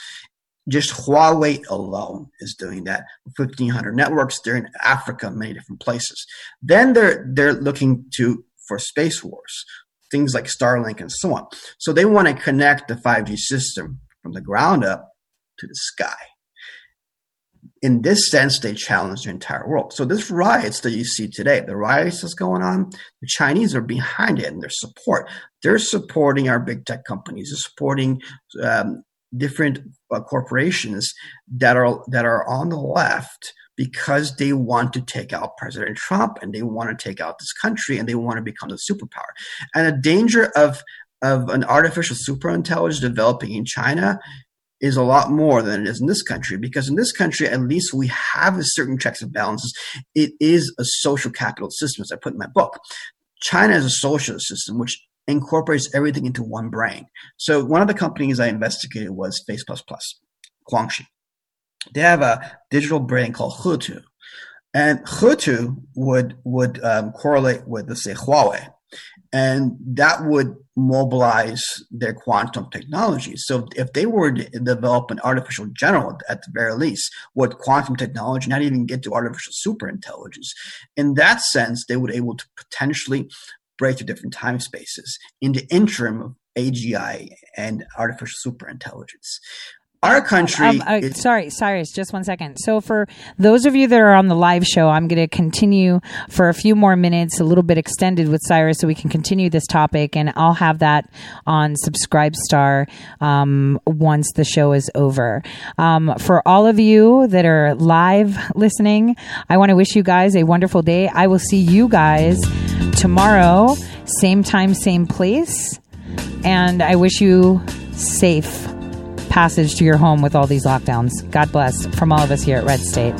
just Huawei alone is doing that. 1,500 networks. They're in Africa, many different places. Then they're they're looking to for space wars, things like Starlink and so on. So they want to connect the 5G system from the ground up to the sky. In this sense, they challenge the entire world. So this riots that you see today, the riots that's going on, the Chinese are behind it and their support. They're supporting our big tech companies. They're supporting um, different uh, corporations that are that are on the left because they want to take out President Trump and they want to take out this country and they want to become the superpower. And the danger of of an artificial superintelligence developing in China is a lot more than it is in this country because in this country at least we have a certain checks and balances it is a social capital system as i put in my book china is a social system which incorporates everything into one brain. So one of the companies I investigated was Face Guangxi. They have a digital brain called Hetu, and Hetu would would um, correlate with let's say Huawei, and that would mobilize their quantum technology. So if they were to develop an artificial general at the very least with quantum technology, not even get to artificial super intelligence, in that sense, they would able to potentially break to different time spaces in the interim of AGI and artificial superintelligence. Our country. Um, uh, sorry, Cyrus, just one second. So, for those of you that are on the live show, I'm going to continue for a few more minutes, a little bit extended with Cyrus, so we can continue this topic, and I'll have that on Subscribestar um, once the show is over. Um, for all of you that are live listening, I want to wish you guys a wonderful day. I will see you guys tomorrow, same time, same place. And I wish you safe passage to your home with all these lockdowns. God bless from all of us here at Red State.